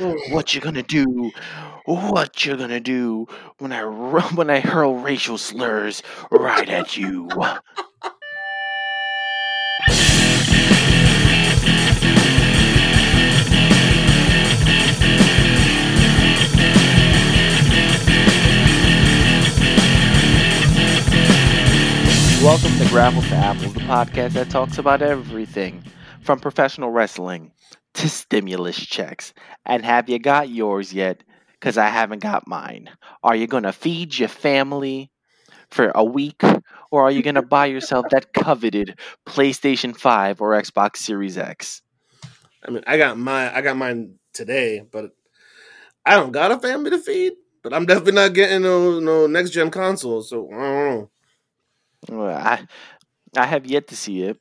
Mm. What you gonna do? What you gonna do when I when I hurl racial slurs right at you? Welcome to Grapples to Apples, the podcast that talks about everything from professional wrestling to stimulus checks. And have you got yours yet? Because I haven't got mine. Are you going to feed your family for a week? Or are you going to buy yourself that coveted PlayStation 5 or Xbox Series X? I mean, I got my I got mine today, but I don't got a family to feed. But I'm definitely not getting no no next gen console. So I don't know. Well, I, I have yet to see it.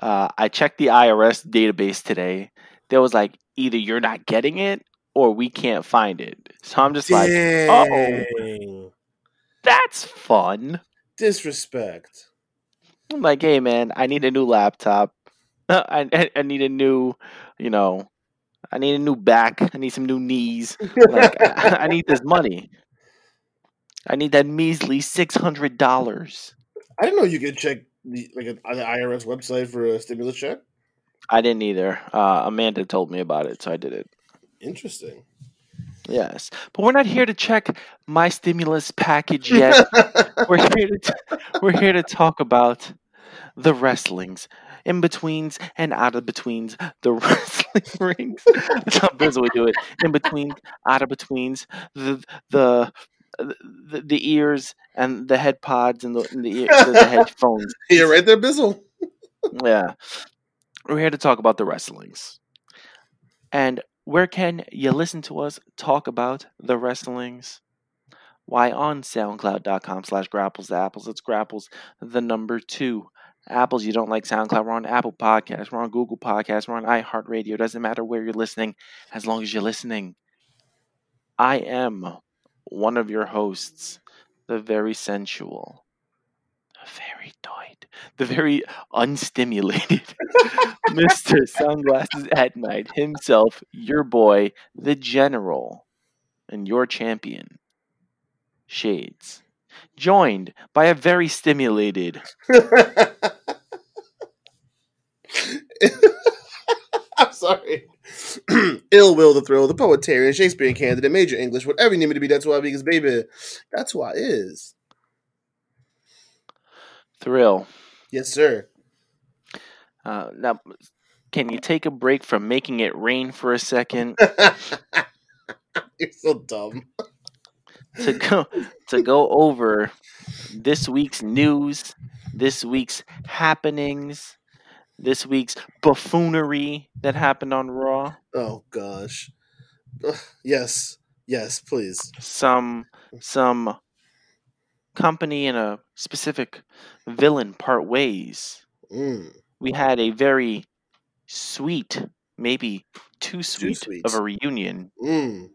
Uh, I checked the IRS database today. There was like either you're not getting it or we can't find it. So I'm just like, oh, that's fun. disrespect. I'm like, hey man, I need a new laptop. I, I I need a new, you know, I need a new back. I need some new knees. Like, I, I need this money. I need that measly six hundred dollars. I didn't know you could check the like a, the IRS website for a stimulus check. I didn't either. Uh, Amanda told me about it, so I did it. Interesting. Yes, but we're not here to check my stimulus package yet. we're here to t- we're here to talk about the wrestlings, in betweens and out of betweens, the wrestling rings. That's how would do it. In between, out of betweens, the the. The, the ears and the head pods and the and the, ear, the, the headphones. Yeah, right there, Bizzle. Yeah, we're here to talk about the wrestlings. And where can you listen to us talk about the wrestlings? Why on SoundCloud.com slash grapples to apples. It's grapples the number two. Apples, you don't like SoundCloud. We're on Apple Podcasts. We're on Google Podcasts. We're on iHeartRadio. Doesn't matter where you're listening, as long as you're listening. I am one of your hosts, the very sensual, the very tight, the very unstimulated Mr. Sunglasses at Night himself, your boy, the General, and your champion, Shades. Joined by a very stimulated I'm sorry. Ill will the thrill, the poetarian, Shakespearean candidate, major English, whatever you need me to be, that's why because baby, that's why is. Thrill. Yes, sir. Uh, now, can you take a break from making it rain for a second You're so dumb. to go to go over this week's news, this week's happenings, this week's buffoonery that happened on Raw? Oh gosh. Ugh, yes. Yes, please. some some company and a specific villain part ways. Mm. We had a very sweet, maybe too sweet, sweet. of a reunion. Mm.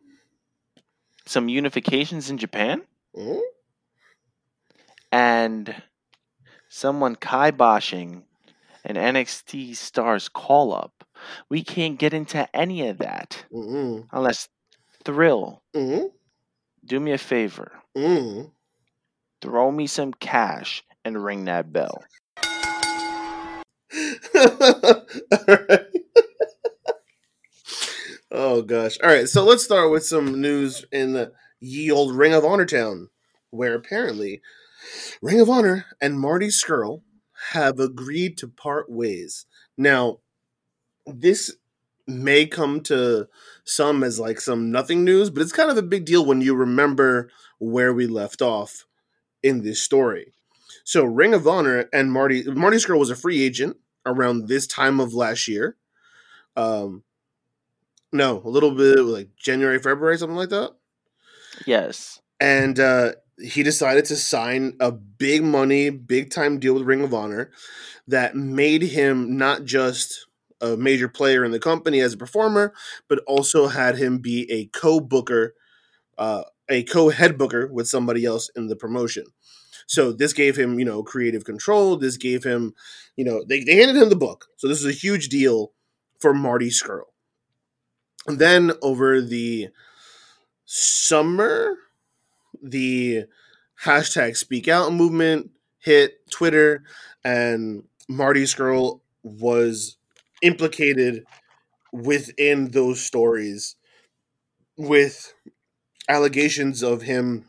Some unifications in Japan Mm? and someone kiboshing an NXT stars call up. We can't get into any of that Mm-mm. unless Thrill, Mm-mm. do me a favor. Mm. Throw me some cash and ring that bell. Oh gosh. All right, so let's start with some news in the ye old Ring of Honor town, where apparently Ring of Honor and Marty Scurll have agreed to part ways. Now, this may come to some as like some nothing news, but it's kind of a big deal when you remember where we left off in this story. So Ring of Honor and Marty Marty Scurll was a free agent around this time of last year. Um no, a little bit like January, February, something like that. Yes. And uh he decided to sign a big money, big time deal with Ring of Honor that made him not just a major player in the company as a performer, but also had him be a co-booker, uh, a co-head booker with somebody else in the promotion. So this gave him, you know, creative control. This gave him, you know, they, they handed him the book. So this is a huge deal for Marty Scurll. then over the summer, the hashtag Speak Out movement hit Twitter, and Marty Scurll was implicated within those stories with allegations of him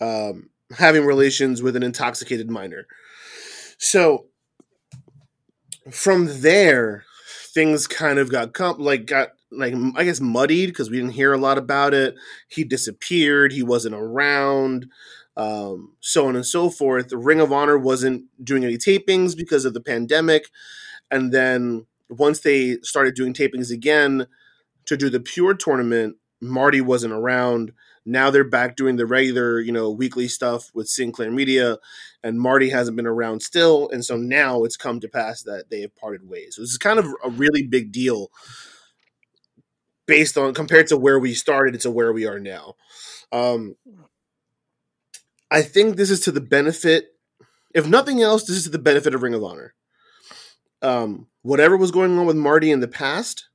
um, having relations with an intoxicated minor. So from there, things kind of got comp- like got like I guess muddied because we didn't hear a lot about it. He disappeared. He wasn't around. Um, so on and so forth. The Ring of Honor wasn't doing any tapings because of the pandemic, and then once they started doing tapings again to do the pure tournament, Marty wasn't around. Now they're back doing the regular, you know, weekly stuff with Sinclair Media, and Marty hasn't been around still, and so now it's come to pass that they have parted ways. So this is kind of a really big deal based on compared to where we started to where we are now. Um, I think this is to the benefit, if nothing else, this is to the benefit of Ring of Honor. Um, whatever was going on with Marty in the past,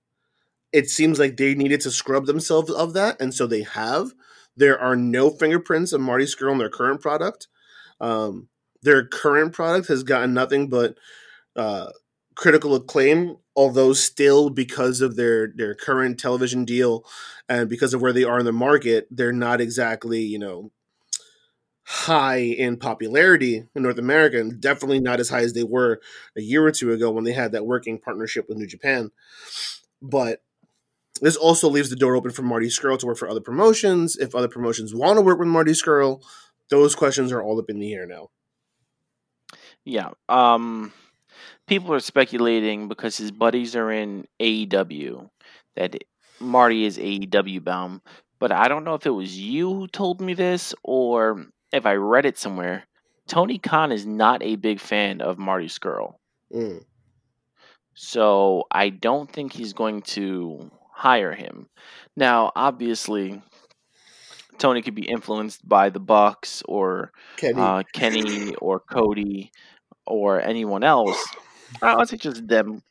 it seems like they needed to scrub themselves of that, and so they have. There are no fingerprints of Marty Scurll in their current product. Um, their current product has gotten nothing but uh, critical acclaim, although still because of their their current television deal and because of where they are in the market, they're not exactly you know high in popularity in North America, and definitely not as high as they were a year or two ago when they had that working partnership with New Japan. But this also leaves the door open for Marty Scurll to work for other promotions. If other promotions want to work with Marty Scurll, those questions are all up in the air now. Yeah. Um people are speculating because his buddies are in AEW that Marty is AEW bound, but I don't know if it was you who told me this or if I read it somewhere. Tony Khan is not a big fan of Marty Scurll. Mm. So I don't think he's going to hire him. Now, obviously, Tony could be influenced by the Bucks or Kenny. uh, Kenny or Cody or anyone else. I would say just them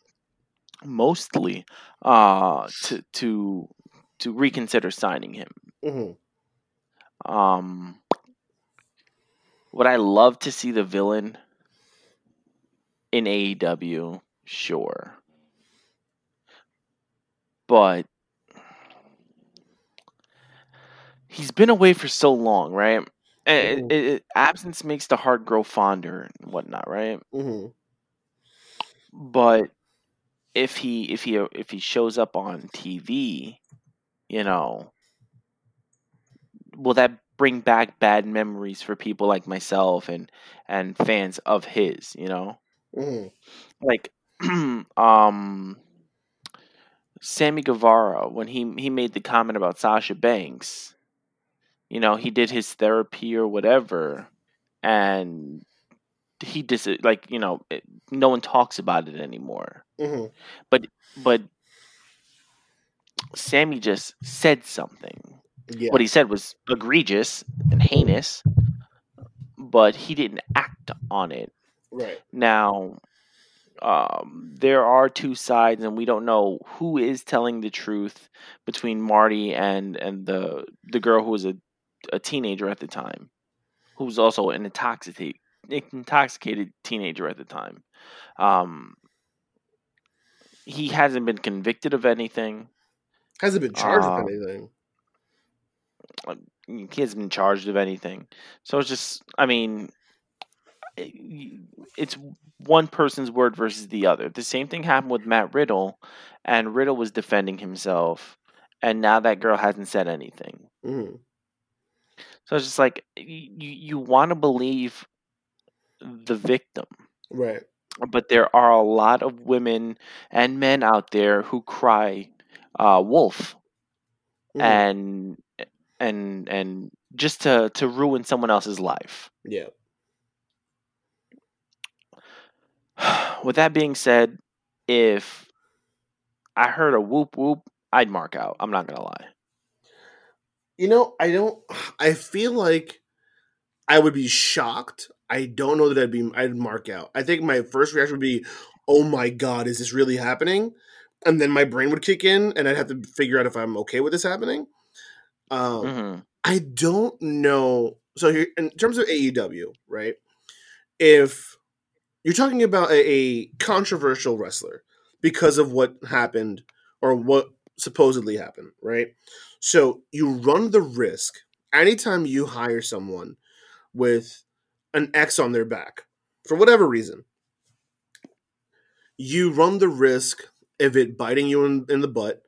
mostly uh, to to to reconsider signing him. hmm Um, would I love to see the villain in AEW? Sure. But he's been away for so long, right? And Mhm. it, it, absence makes the heart grow fonder and whatnot, right? hmm But if he if he if he shows up on TV, you know, will that bring back bad memories for people like myself and and fans of his? You know, hmm like um Sammy Guevara when he he made the comment about Sasha Banks. You know, he did his therapy or whatever, and he dis like you know it, no one talks about it anymore. hmm But Sammy just said something. Yeah. What he said was egregious and heinous, but he didn't act on it. right. Now, um, there are two sides, and we don't know who is telling the truth between Marty and and the the girl who was a, a teenager at the time, who was also an intoxicated intoxicated teenager at the time. Um, he hasn't been convicted of anything. Hasn't been charged Uh, with anything. He hasn't been charged of anything. So it's just, I mean, it's one person's word versus the other. The same thing happened with Matt Riddle, and Riddle was defending himself, and now that girl hasn't said anything. hmm So it's just like you you want to believe the victim, Right. but there are a lot of women and men out there who cry uh, wolf Mhm. and and and just to to ruin someone else's life. yeah. With that being said, if I heard a whoop whoop, I'd mark out. I'm not gonna lie. You know, I don't. I feel like I would be shocked. I don't know that I'd be. I'd mark out. I think my first reaction would be, "Oh my god, is this really happening?" and then my brain would kick in, and I'd have to figure out if I'm okay with this happening. Um, Mhm. I don't know. So here, in terms of AEW, right? If you're talking about a, a controversial wrestler because of what happened or what supposedly happened, right? So you run the risk anytime you hire someone with an X on their back for whatever reason. You run the risk of it biting you in, in the butt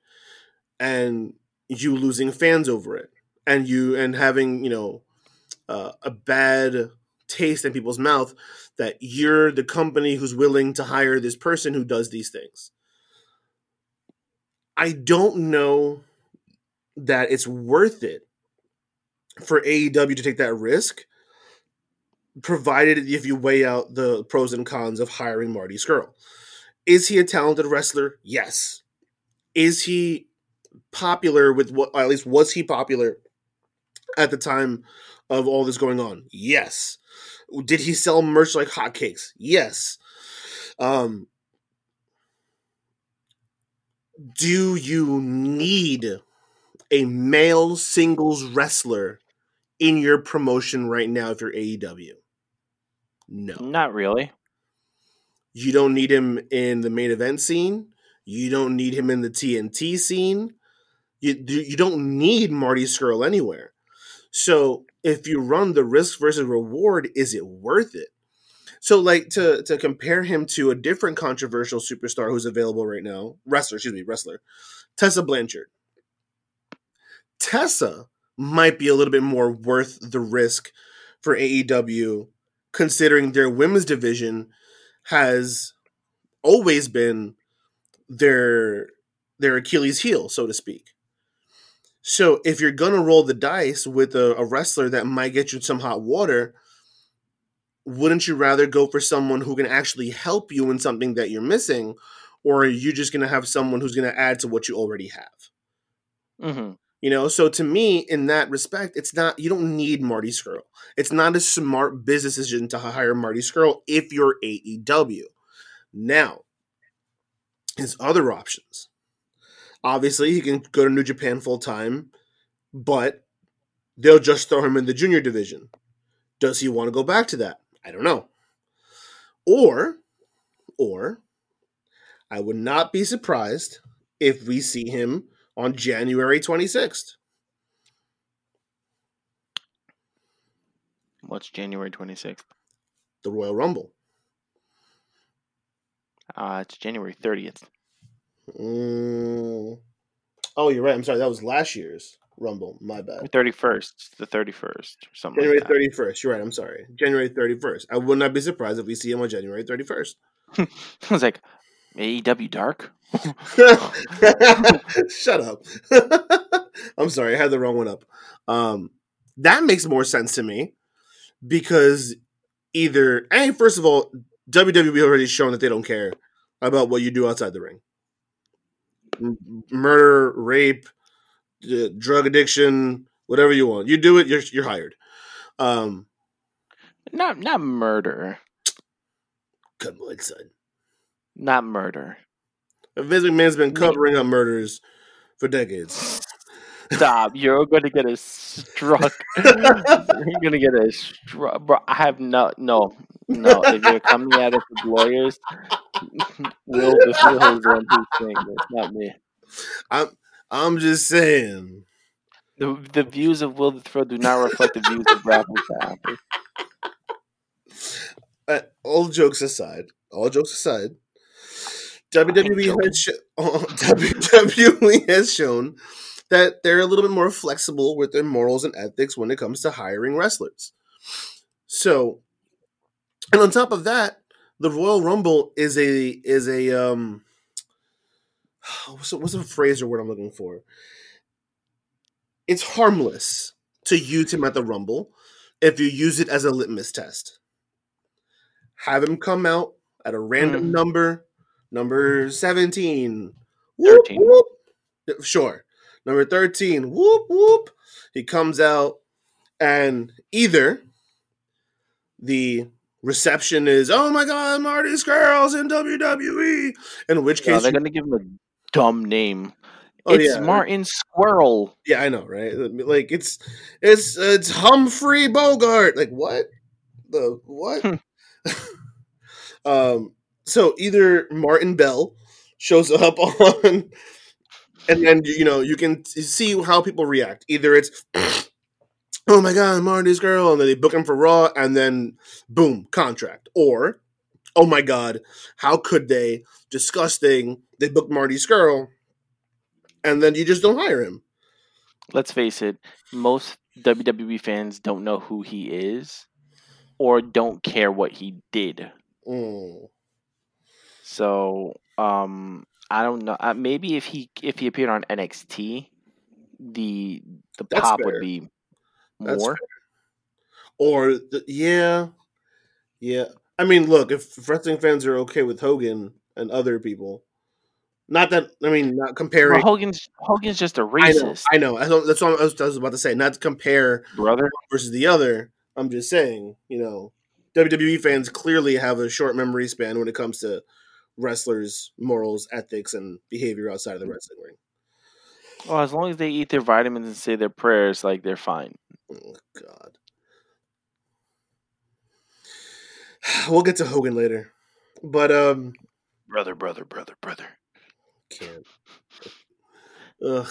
and you losing fans over it and you and having you know uh, a bad taste in people's mouth that you're the company who's willing to hire this person who does these things i don't know that it's worth it for aew to take that risk provided if you weigh out the pros and cons of hiring marty scurll. Is he a talented wrestler? Yes. Is he popular with what at least was he popular at the time of all this going on? Yes. Did he sell merch like hotcakes? Yes. Um do you need a male singles wrestler in your promotion right now if you're AEW no Not really. you don't need him in the main event scene. You don't need him in the TNT scene. You you don't need Marty Scurll anywhere. So if you run the risk versus reward, is it worth it? So like to to compare him to a different controversial superstar who's available right now, wrestler, excuse me, wrestler, Tessa Blanchard. Tessa might be a little bit more worth the risk for AEW, considering their women's division has always been their their Achilles heel, so to speak. So if you're gonna roll the dice with a, a wrestler that might get you some hot water, wouldn't you rather go for someone who can actually help you in something that you're missing, or are you just gonna have someone who's gonna add to what you already have? hmm You know, so to me, in that respect, it's not you don't need Marty Scurll. It's not a smart business decision to hire Marty Scurll if you're AEW. Now, his other options. Obviously, he can go to New Japan full time, but they'll just throw him in the junior division. Does he want to go back to that? I don't know. Or, or, I would not be surprised if we see him on January 26th. What's January 26th? the Royal Rumble. Uh, it's January 30th. Mm. Oh, you're right. I'm sorry. That was last year's Rumble. My bad. 31st. The 31st something January like that. 31st. You're right. I'm sorry. January 31st. I would not be surprised if we see him on January 31st. I was like, AEW Dark? Shut up. I'm sorry. I had the wrong one up. Um, that makes more sense to me because either, and first of all, WWE already shown that they don't care about what you do outside the ring. M- murder, rape, uh, drug addiction, whatever you want. You do it, you're you're hired. Um, Not not murder. come on, son. Not murder. Vince McMahon's been covering up murders for decades. Stop. You're going to get a struck. You're going to get a struck. Bro, I have no, no, no. If you're coming at us with lawyers, Will the Phil is the one who's saying this, not me. I'm I'm just saying. The, the views of Will the Thrill do not reflect the views of Rappers Rappers. Uh, all jokes aside, all jokes aside, WWE has sh- WWE has shown that they're a little bit more flexible with their morals and ethics when it comes to hiring wrestlers. So, and on top of that, the Royal Rumble is a is a um what's the, what's the phrase or word I'm looking for? It's harmless to use him at the Rumble if you use it as a litmus test. Have him come out at a random Mhm. number, number 17. Whoop, 13. whoop. Sure. Number 13. Whoop, whoop. He comes out, and either the reception is, oh my God, Marty Scurll's in WWE, in which case they're going to give him a dumb name. Oh, it's yeah. Martin Squirrel. Yeah, I know, right? Like it's it's it's Humphrey Bogart. Like what? The what? um. So either Martin Bell shows up on, and then you know you can see how people react. Either it's, oh my god, Marty Scurll, and then they book him for Raw, and then boom, contract. Or, oh my god, how could they? Disgusting. They booked Marty Scurll, and then you just don't hire him. Let's face it, most WWE fans don't know who he is or don't care what he did. Mm. So, um, I don't know. Uh, maybe if he if he appeared on NXT, the the That's pop fair. would be more. Or the, yeah, yeah. I mean, look, if wrestling fans are okay with Hogan and other people, not that I mean, not Well, comparing. Hogan's Hogan's just a know, racist, I know. I don't, that's what I was, I was about to say. Not to compare brother. versus the other. I'm just saying, you know, WWE fans clearly have a short memory span when it comes to wrestlers' morals, ethics, and behavior outside of the wrestling ring. Well, as long as they eat their vitamins and say their prayers, like they're fine. Oh God. We'll get to Hogan later, but um, Brother, brother, brother, brother. can't. Ugh,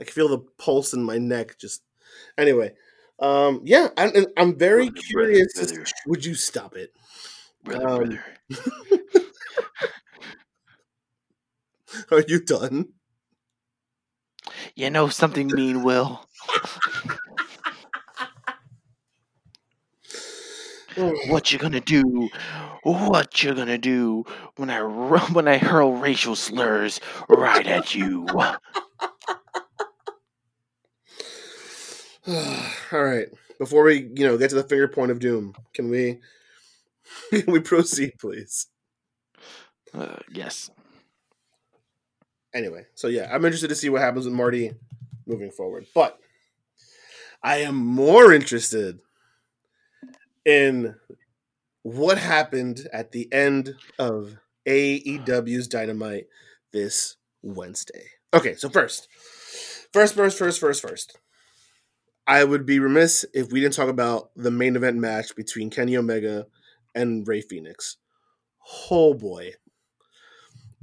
I can feel the pulse in my neck. Just anyway, um, yeah, I'm, I'm very Brother, curious. brother, brother. would you stop it? Brother, Um, brother. Are you done? You know something mean, Will? What you gonna do? What you gonna do when I when I hurl racial slurs right at you? All right. Before we, you know, get to the finger point of doom, can we can we proceed, please? Uh, yes. Anyway, so yeah, I'm interested to see what happens with Marty moving forward. But I am more interested in what happened at the end of AEW's Dynamite this Wednesday. Okay, so first, first, first, first, first, first. I would be remiss if we didn't talk about the main event match between Kenny Omega and Rey Fenix. Oh boy.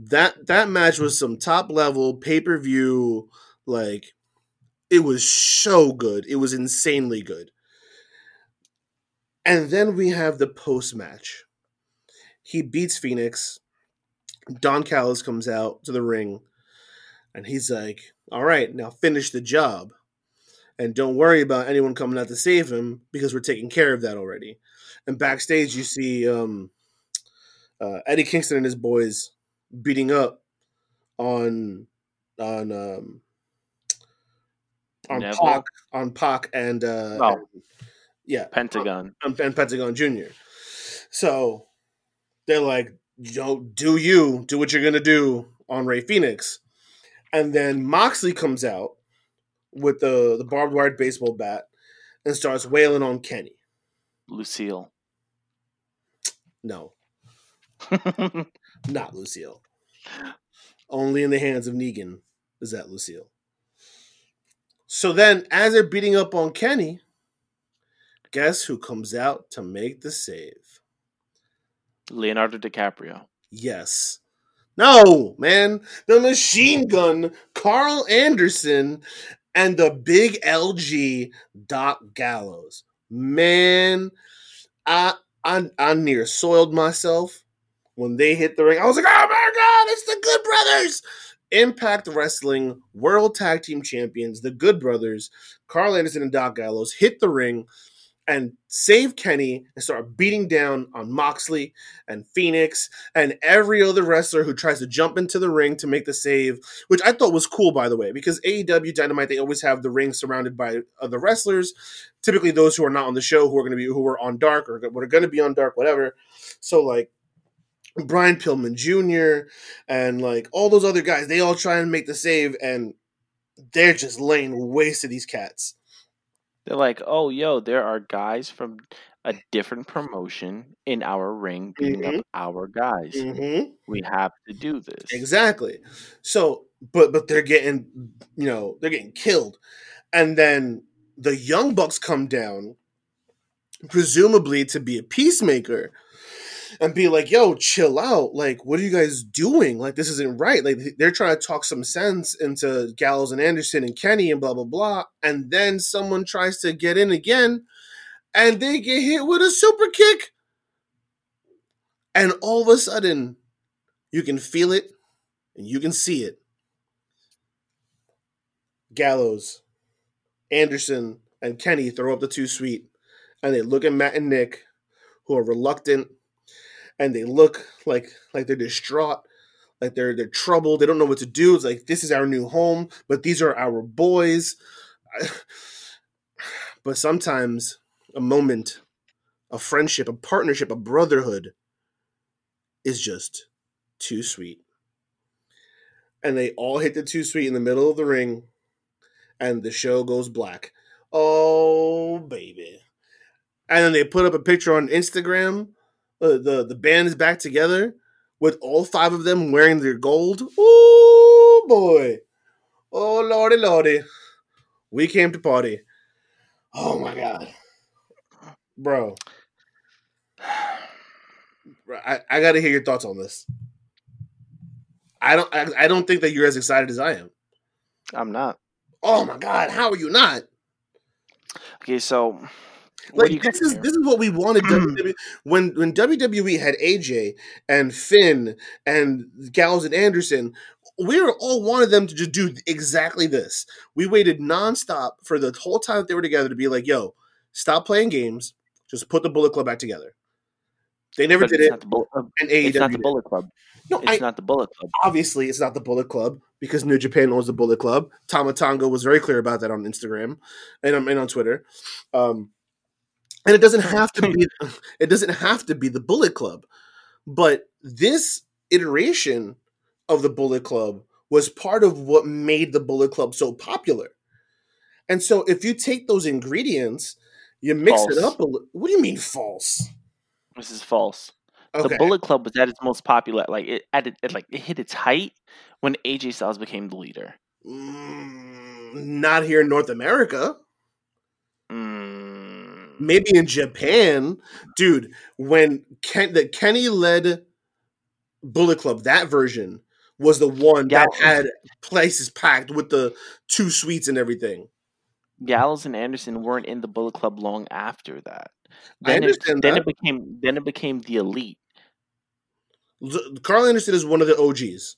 That that match was some top level pay-per-view like it was so good. It was insanely good. And then we have the post match. He beats Fenix. Don Callis comes out to the ring and he's like, All right, now finish the job. And don't worry about anyone coming out to save him because we're taking care of that already. And backstage, you see um, uh, Eddie Kingston and his boys beating up on on um, on Neville? Pac on Pac and uh, Oh. and- yeah Pentagon. and, and Pentagon Jr. So they're like, "Yo, do you do what you're gonna do on Rey Fenix?" And then Moxley comes out with the the barbed wire baseball bat and starts wailing on Kenny. Lucille. No, not Lucille. Only in the hands of Negan is that Lucille. So then, as they're beating up on Kenny, guess who comes out to make the save? Leonardo DiCaprio. Yes. No, man. The machine gun, Karl Anderson, and the big LG, Doc Gallows. Man, I I, I near soiled myself when they hit the ring. I was like, oh my God, it's the Good Brothers. Impact Wrestling World Tag Team Champions, the Good Brothers, Karl Anderson and Doc Gallows hit the ring and save Kenny and start beating down on Moxley and Fenix and every other wrestler who tries to jump into the ring to make the save, which I thought was cool, by the way, because AEW Dynamite they always have the ring surrounded by other wrestlers, typically those who are not on the show, who are going to be who are on Dark or what are going to be on Dark, whatever. So like Brian Pillman Jr. and like all those other guys, they all try and make the save, and they're just laying waste to these cats. They're like, oh, yo, there are guys from a different promotion in our ring, beating Mhm. up our guys. Mm-hmm. We have to do this. Exactly. So, but but they're getting, you know, they're getting killed, and then the young bucks come down, presumably to be a peacemaker, and be like, "Yo, chill out! Like, what are you guys doing? Like, this isn't right. Like, they're trying to talk some sense into Gallows and Anderson and Kenny and blah blah blah, and then someone tries to get in again, and they get hit with a super kick, and all of a sudden, you can feel it and you can see it. Gallows, Anderson, and Kenny throw up the two sweet, and they look at Matt and Nick, who are reluctant, and they look like like they're distraught, like they're they're troubled. They don't know what to do. It's like this is our new home, but these are our boys. but sometimes a moment, a friendship, a partnership, a brotherhood is just too sweet and they all hit the too sweet in the middle of the ring, and the show goes black. Oh baby! And then they put up a picture on Instagram. Uh, the the band is back together with all five of them wearing their gold. Ooh boy! Oh lordy lordy! We came to party. Oh my god, bro! I, I got to hear your thoughts on this. I don't I, I don't think that you're as excited as I am. I'm not. Oh my god, how are you not? Okay, so what do you Like this is compare? this is what we wanted WWE when when WWE had AJ and Finn and Gallows and Anderson. We were all wanted them to just do exactly this. We waited nonstop for the whole time that they were together to be like, "Yo, stop playing games. Just put the Bullet Club back together." They never But did it's it, not the Bullet Club. and AEW It's not the. Bullet Club. No, It's I, not the Bullet Club. obviously it's not the Bullet Club because New Japan owns the Bullet Club. Tama Tonga was very clear about that on Instagram and, um, and on Twitter. Um, and it doesn't have to be it doesn't have to be the Bullet Club, but this iteration of the Bullet Club was part of what made the Bullet Club so popular. And so if you take those ingredients, you mix it up a little. What do you mean false? This is false. Okay. The Bullet Club was at its most popular. Like it, at it, it, like it hit its height when AJ Styles became the leader. Mm, not here in North America. Maybe in Japan, dude. When Ken, the Kenny led Bullet Club, that version was the one that had places packed with the two suites and everything. Gallows and Anderson weren't in the Bullet Club long after that. Then it, then that. it became then it became the elite. Karl Anderson is one of the OGs.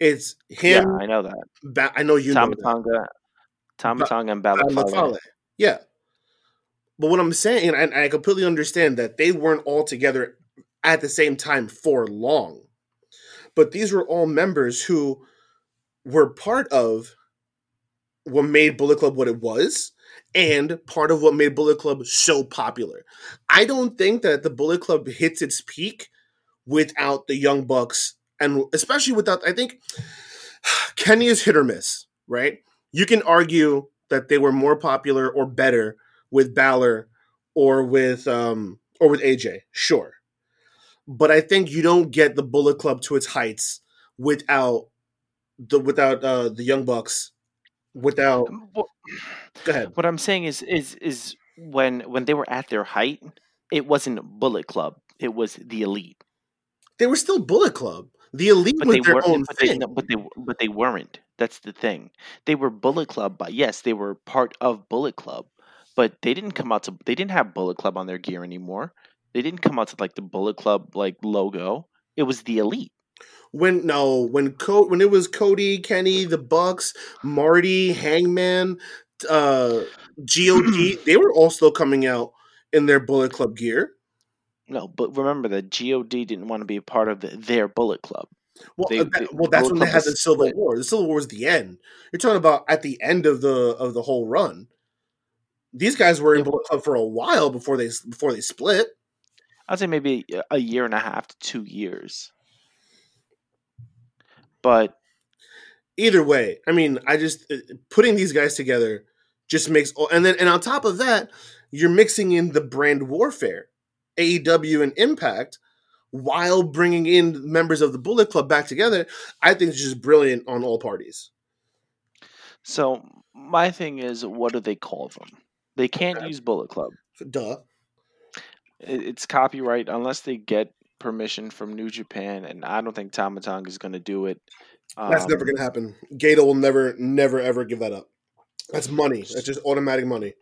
It's him. yeah, I know that. Ba- I know you know Tama that. Tonga, Tama and Bad Baba Luck Fale. Fale. Yeah. But what I'm saying, and I completely understand that they weren't all together at the same time for long. But these were all members who were part of what made Bullet Club what it was and part of what made Bullet Club so popular. I don't think that the Bullet Club hits its peak without the Young Bucks and especially without I think Kenny is hit or miss, right? You can argue that they were more popular or better with Balor or with um or with AJ, sure. But I think you don't get the Bullet Club to its heights without the without uh the Young Bucks without Well, go ahead. what I'm saying is is is when when they were at their height, it wasn't Bullet Club. It was the elite. They were still Bullet Club. The elite But was they their own but they, thing. no, but they but they weren't. That's the thing. They were Bullet Club, but yes, they were part of Bullet Club. But they didn't come out to they didn't have Bullet Club on their gear anymore. They didn't come out to like the Bullet Club like logo. It was the elite. When no, when Co- when it was Cody, Kenny, the Bucks, Marty, Hangman, uh God, they were all still coming out in their Bullet Club gear. No, but remember that God didn't want to be a part of the, their Bullet Club. Well, They- uh, that- well, that's Bullet when they had the Civil split. War. The Civil War was the end. You're talking about at the end of the of the whole run. These guys were in Bullet Club for a while before they before they split. I'd say maybe a- year and a half to two years. But Either way, I mean, I just uh, putting these guys together just makes. And then and on top of that, you're mixing in the brand warfare, AEW and Impact, while bringing in members of the Bullet Club back together. I think it's just brilliant on all parties. So my thing is, what do they call them? They can't use Bullet Club. Duh. It- It's copyright unless they get permission from New Japan, and I don't think Tama Tonga is going to do it. That's Um, never going to happen. Gato will never, never, ever give that up. That's money. That's just automatic money.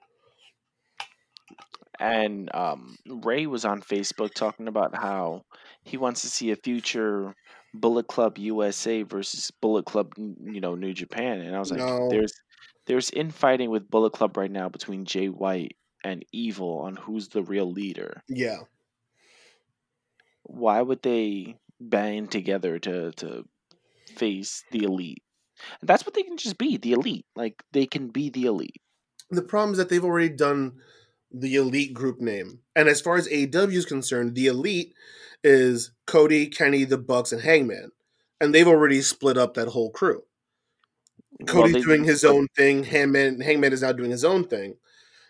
And um, Ray was on Facebook talking about how he wants to see a future Bullet Club USA versus Bullet Club, you know, New Japan. And I was like, No. there's there's infighting with Bullet Club right now between Jay White and Evil on who's the real leader. Yeah. Why would they band together to to face the elite? And that's what they can just be, the elite. Like they can be the elite. The problem is that they've already done the elite group name. And as far as AEW is concerned, the elite is Cody, Kenny, the Bucks, and Hangman. And they've already split up that whole crew. Well, Cody's they doing his own thing. Hangman Hangman is now doing his own thing.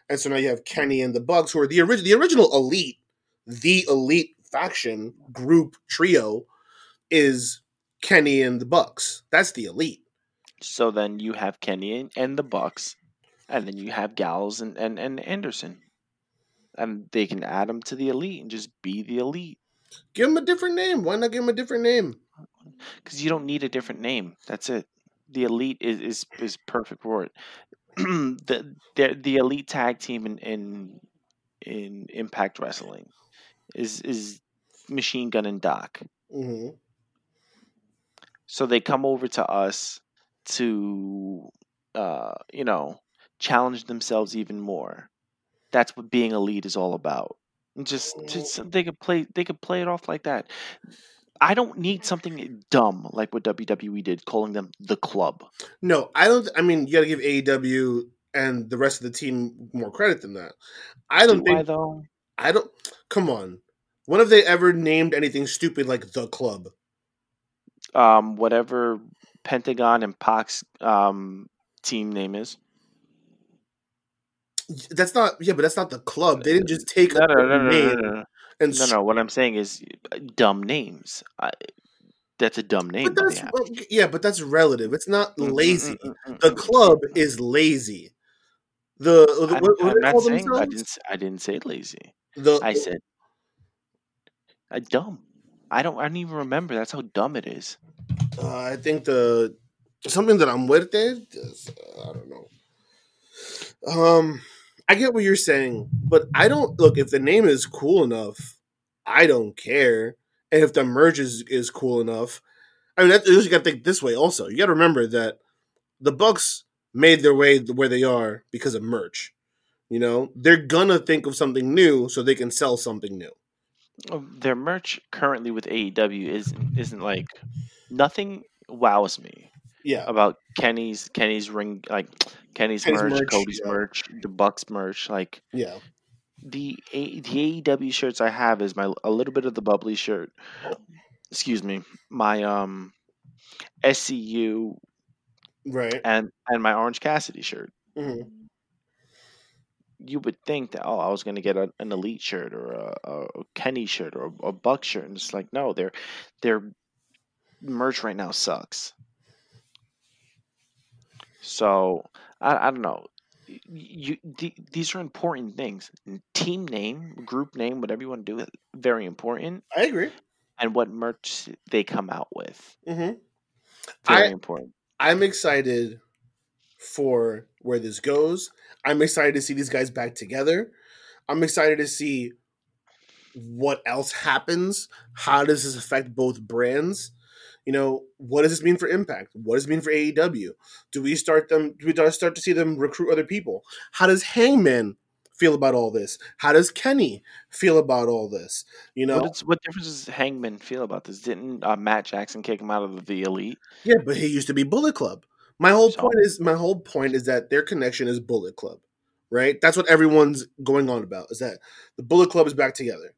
And so now you have Kenny and the Bucks, who are the original the original elite, the elite faction group trio is Kenny and the Bucks. That's the elite. So then you have Kenny and, and the Bucks, and then you have Gallows and, and, and Anderson. And they can add them to the elite and just be the elite. Give them a different name. Why not give them a different name? Because you don't need a different name. That's it. The elite is is, is perfect for it. the, the the elite tag team in, in in Impact Wrestling is is Machine Gun and Doc. hmm So they come over to us to, uh, you know, challenge themselves even more. That's what being elite is all about. And Just, just they could play, they could play it off like that. I don't need something dumb like what WWE did, calling them the club. No, I don't. I mean, you got to give AEW and the rest of the team more credit than that. I don't Do I think. though? I don't. Come on. When have they ever named anything stupid like the club? Um, whatever Pentagon and Pac's um team name is. That's not. Yeah, but that's not the club. They didn't just take No, a no, no, no, no, name no, no. And No, no. What I'm saying is uh, dumb names. I, that's a dumb name. But that's yeah, but that's relative. It's not Mm, mm, lazy. mm, mm, mm, The mm, club is lazy. The, the I'm, what, what I'm not saying I didn't. I didn't say lazy. The I said uh, dumb. I don't. I don't even remember. That's how dumb it is. uh, I think the something that I'm with there. is, uh, I don't know. Um, I get what you're saying, but I don't look if the name is cool enough. I don't care, and if the merge is, is cool enough. I mean, that, you got to think this way. Also, you got to remember that the Bucks made their way where they are because of merch. You know, they're gonna think of something new so they can sell something new. Uh, Their merch currently with AEW isn't isn't like nothing wows me Yeah, about Kenny's Kenny's ring like Kenny's, Kenny's merch, merch, Cody's yeah. merch, the Bucks merch. Like yeah. the A, the AEW shirts I have is my a little bit of the bubbly shirt. Excuse me, my um SCU Right. and and my Orange Cassidy shirt. hmm you would think that oh I was going to get a, an elite shirt or a, a Kenny shirt or a, a Buck shirt, and it's like no, their their merch right now sucks. So I, I don't know. You the, these are important things. Team name, group name, whatever you want to do, it very important. I agree. And what merch they come out with, hmm very I- important. I'm excited for where this goes. I'm excited to see these guys back together. I'm excited to see what else happens. How does this affect both brands? You know, what does this mean for Impact? What does it mean for AEW? Do we start them? Do we start to see them recruit other people? How does Hangman feel about all this? How does Kenny feel about all this? You know, What, what difference does Hangman feel about this? Didn't uh, Matt Jackson kick him out of the elite? Yeah, but he used to be Bullet Club. My whole So- point is my whole point is that their connection is Bullet Club, right? That's what everyone's going on about. Is that the Bullet Club is back together?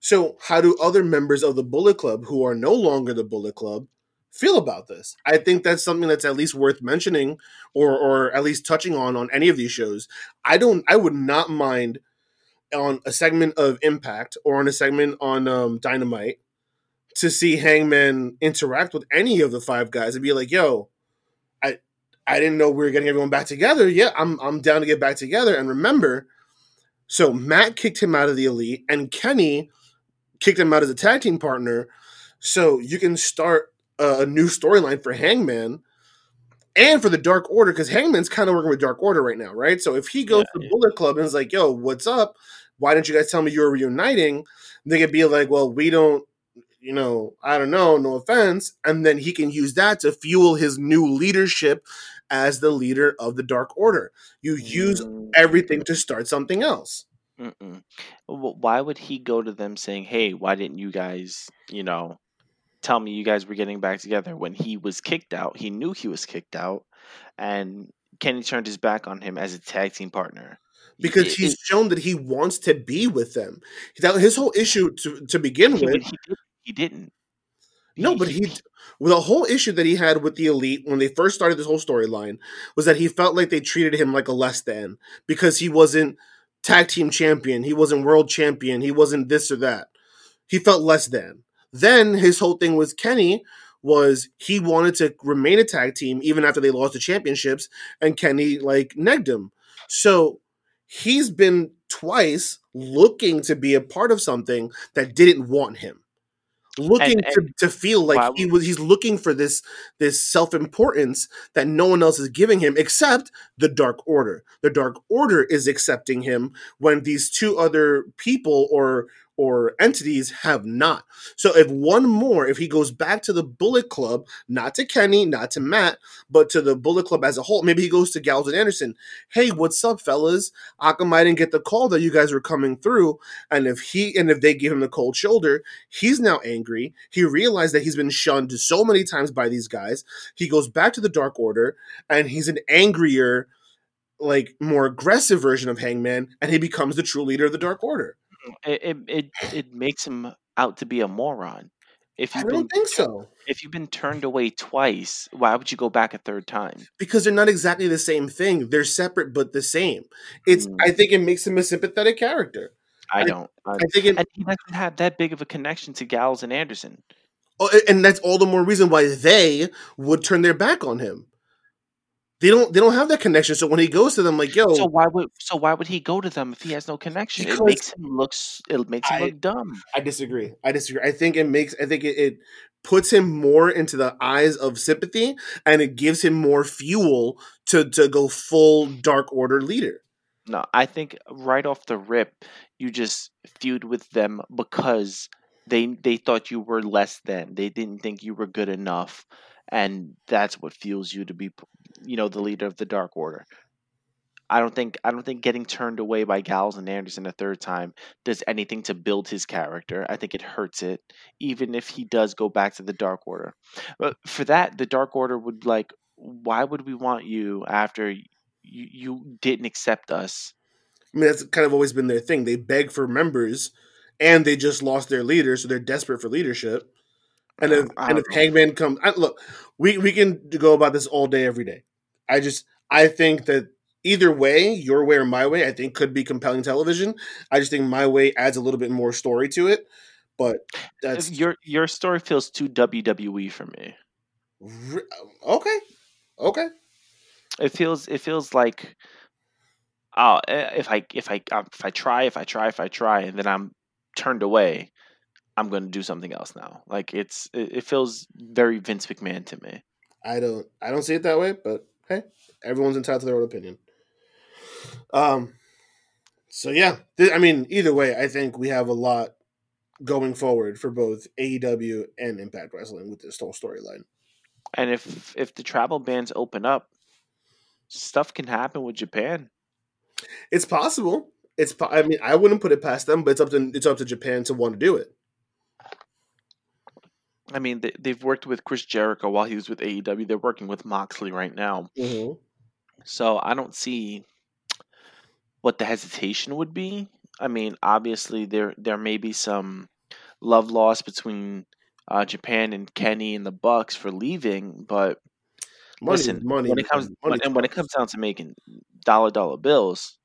So how do other members of the Bullet Club who are no longer the Bullet Club feel about this? I think that's something that's at least worth mentioning, or or at least touching on on any of these shows. I don't. I would not mind on a segment of Impact or on a segment on um, Dynamite to see Hangman interact with any of the five guys and be like, "Yo, I I didn't know we were getting everyone back together. Yeah, I'm I'm down to get back together." And remember, so Matt kicked him out of the Elite, and Kenny kicked him out as a tag team partner. So you can start a, a new storyline for Hangman and for the Dark Order because Hangman's kind of working with Dark Order right now, right? So if he goes Yeah, to yeah. Bullet Club and is like, "Yo, what's up? Why didn't you guys tell me you were reuniting?" They could be like, "Well, we don't." You know, I don't know, no offense. And then he can use that to fuel his new leadership as the leader of the Dark Order. You use Mm, everything to start something else. Mm-mm. Wh- Why would he go to them saying, "Hey, why didn't you guys, you know, tell me you guys were getting back together?" When he was kicked out, he knew he was kicked out, and Kenny turned his back on him as a tag team partner. because It- he's it- shown that he wants to be with them. That his whole issue to to begin he, with. he, he didn't. No, but he well, the whole issue that he had with the elite when they first started this whole storyline was that he felt like they treated him like a less than because he wasn't tag team champion, he wasn't world champion, he wasn't this or that. He felt less than. Then his whole thing with Kenny was he wanted to remain a tag team even after they lost the championships, and Kenny like negged him. So he's been twice looking to be a part of something that didn't want him looking And- to, to feel like he was he's looking for this this self-importance that no one else is giving him except the dark order. The dark order is accepting him when these two other people or or entities have not so if one more if he goes back to the bullet club not to kenny not to matt but to the bullet club as a whole maybe he goes to Gallows and anderson hey what's up fellas Akam I didn't get the call that you guys were coming through and if he and if they give him the cold shoulder He's now angry. He realized that he's been shunned so many times by these guys. He goes back to the Dark Order and he's an angrier, like more aggressive version of Hangman, and he becomes the true leader of the Dark Order. It, it it it makes him out to be a moron. If you've don't been think so. if you've been turned away twice, why would you go back a third time? Because they're not exactly the same thing. They're separate but the same. It's Mm. I think it makes him a sympathetic character. I I- don't. I, I think it and he doesn't have that big of a connection to Gallows and Anderson. Oh, and that's all the more reason why they would turn their back on him. They don't. They don't have that connection. So when he goes to them, like, "Yo, So why would so why would he go to them if he has no connection? It makes him looks it makes him I- look dumb. I disagree. I disagree. I think it makes. I think it, it puts him more into the eyes of sympathy, and it gives him more fuel to to go full Dark Order leader. No, I think right off the rip, you just feud with them because they they thought you were less than. They didn't think you were good enough, and that's what fuels you to be, you know, the leader of the Dark Order. I don't think I don't think getting turned away by Gallows and Anderson a third time does anything to build his character. I think it hurts it, even if he does go back to the Dark Order. But for that, the Dark Order would like, why would we want you after you, you didn't accept us? I mean, that's kind of always been their thing. They beg for members, and they just lost their leader, so they're desperate for leadership. And if and if. Hangman comes, I, look, we we can go about this all day, every day. I just I think that either way, your way or my way, I think could be compelling television. I just think my way adds a little bit more story to it. But that's your your story feels too WWE for me. okay. Okay. It feels it feels like oh if I if I um, if I try if I try if I try and then I'm turned away, I'm going to do something else now. Like it's it, it feels very Vince McMahon to me. I don't I don't see it that way, but hey, everyone's entitled to their own opinion. Um so yeah, th- I mean either way, I think we have a lot going forward for both AEW and Impact Wrestling with this whole storyline. And if if the travel bans open up, stuff can happen with Japan. It's possible. It's po- I mean I wouldn't put it past them, but it's up to it's up to Japan to want to do it. I mean, they, they've worked with Chris Jericho while he was with AEW. They're working with Moxley right now. Mm-hmm. So I don't see what the hesitation would be. I mean, obviously there there may be some love lost between uh, Japan and Kenny and the Bucks for leaving, but Money, listen, money, when it comes money and when it comes down to making dollar dollar bills,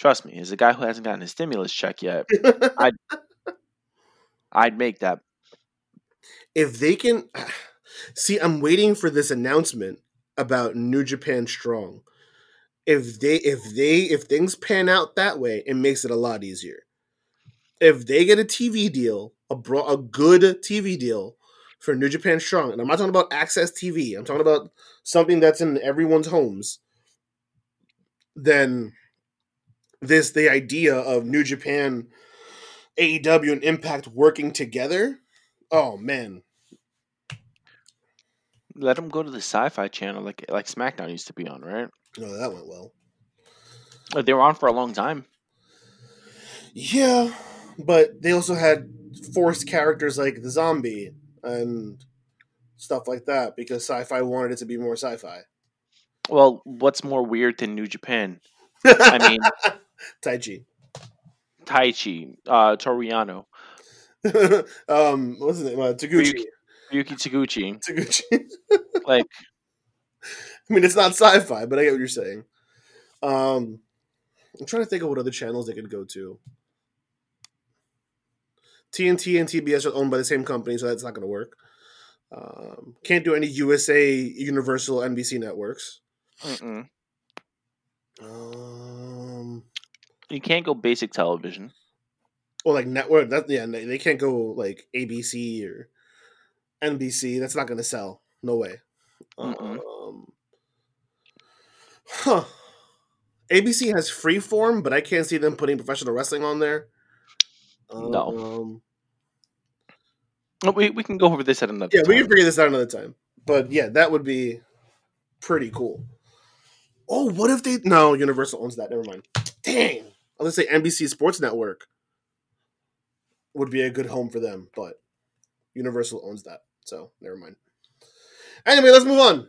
Trust me, as a guy who hasn't gotten a stimulus check yet, I'd I'd make that. If they can see, I'm waiting for this announcement about New Japan Strong. If they, if they, if things pan out that way, it makes it a lot easier. If they get a TV deal, a bro- a good TV deal for New Japan Strong, and I'm not talking about AXS TV, I'm talking about something that's in everyone's homes. Then this the idea of New Japan, AEW, and Impact working together. Oh man, Let them go to the Sci-Fi channel, like like SmackDown used to be on, right? no, that went well. They were on for a long time. Yeah, but they also had forced characters like the zombie and stuff like that because sci-fi wanted it to be more sci-fi. Well, what's more weird than New Japan? I mean, Tai Chi. Taichi, uh, Toriano, um, what's his name? Uh, Taguchi. Ryuki Taguchi. Taguchi. Like, I mean, it's not sci-fi, but I get what you're saying. Um, I'm trying to think of what other channels they could go to. TNT and TBS are owned by the same company, so that's not going to work. Um, can't do any USA, Universal, NBC networks. mm-mm. Um, you can't go basic television. Or like network. That yeah, they can't go like ABC or NBC. That's not going to sell. No way. Mm-mm. Um, huh. ABC has Freeform, but I can't see them putting professional wrestling on there. No. Um, Oh, We we can go over this at another. yeah, we time. can figure this out another time. But yeah, that would be pretty cool. Oh, what if they? No, Universal owns that. Never mind. Dang. I was gonna say NBC Sports Network would be a good home for them, but Universal owns that, so never mind. Anyway, let's move on.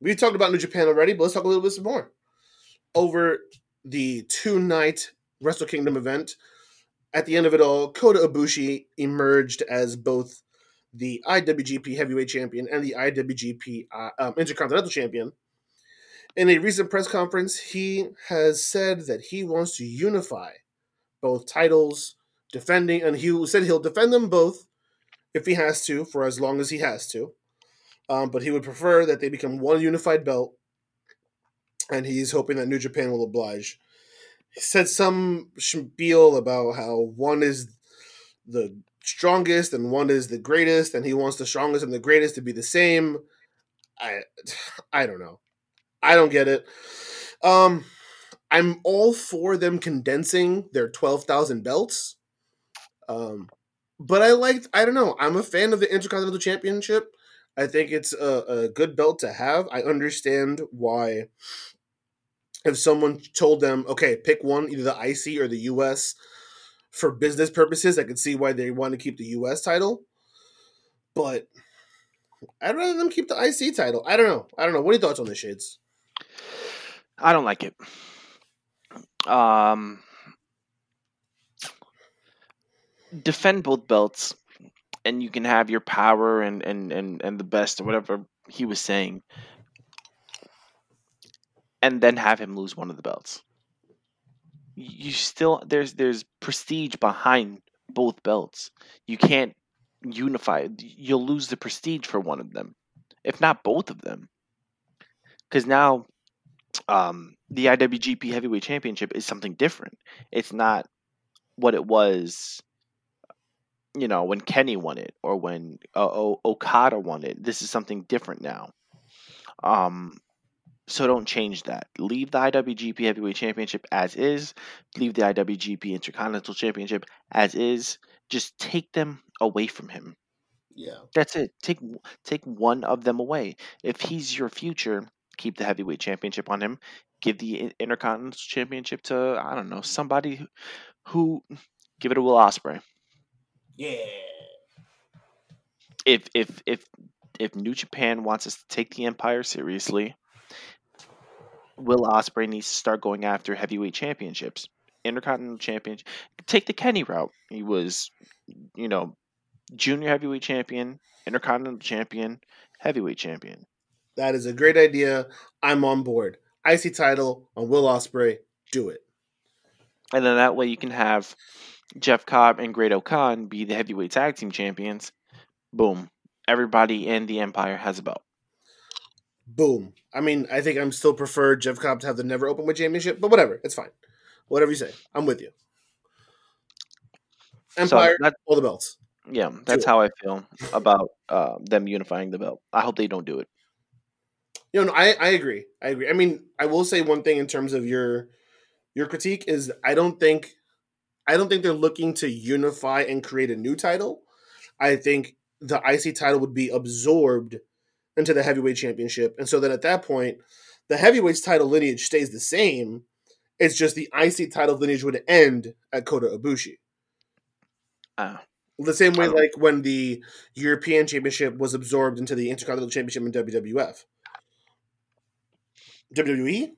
We talked about New Japan already, but let's talk a little bit some more. Over the two night Wrestle Kingdom event, at the end of it all, Kota Ibushi emerged as both the IWGP Heavyweight Champion and the IWGP uh, um, Intercontinental Champion. In a recent press conference, he has said that he wants to unify both titles, defending, and he said he'll defend them both if he has to for as long as he has to. Um, but he would prefer that they become one unified belt, and he's hoping that New Japan will oblige. He said some spiel about how one is the strongest and one is the greatest, and he wants the strongest and the greatest to be the same. I, I don't know. I don't get it. Um, I'm all for them condensing their twelve thousand belts. Um, but I liked. I don't know. I'm a fan of the Intercontinental Championship. I think it's a, a good belt to have. I understand why. If someone told them, okay, pick one, either the IC or the US, for business purposes, I could see why they want to keep the US title. But I'd rather them keep the IC title. I don't know. I don't know. What are your thoughts on this, Shades? I don't like it. Um, defend both belts, and you can have your power and and and and the best or whatever he was saying, and then have him lose one of the belts. You still there's there's prestige behind both belts. You can't unify. You'll lose the prestige for one of them, if not both of them. Because now um, the IWGP Heavyweight Championship is something different. It's not what it was, you know, when Kenny won it or when uh, o- Okada won it. This is something different now. Um, so don't change that. Leave the IWGP Heavyweight Championship as is. Leave the IWGP Intercontinental Championship as is. Just take them away from him. Yeah. That's it. Take take one of them away. If he's your future, keep the heavyweight championship on him. Give the Intercontinental Championship to I don't know somebody who, who give it to Will Ospreay. Yeah. If if if if New Japan wants us to take the Empire seriously, Will Ospreay needs to start going after heavyweight championships. Intercontinental Championship. Take the Kenny route. He was, you know, junior heavyweight champion, Intercontinental champion, heavyweight champion. That is a great idea. I'm on board. IC title on Will Ospreay. Do it. and then that way you can have Jeff Cobb and Great Khan be the heavyweight tag team champions. Boom. Everybody in the Empire has a belt. Boom. I mean, I think I'm still prefer Jeff Cobb to have the never open weight championship, but whatever, it's fine. Whatever you say, I'm with you. Empire, that- all the belts. Yeah, that's how I feel about uh, them unifying the belt. I hope they don't do it. You know, I, I agree. I agree. I mean, I will say one thing in terms of your your critique is I don't think I don't think they're looking to unify and create a new title. I think the IC title would be absorbed into the heavyweight championship, and so then at that point, the heavyweights title lineage stays the same. It's just the IC title lineage would end at Kota Ibushi. Ah, The same way, like when the European Championship was absorbed into the Intercontinental Championship in WWF. WWE?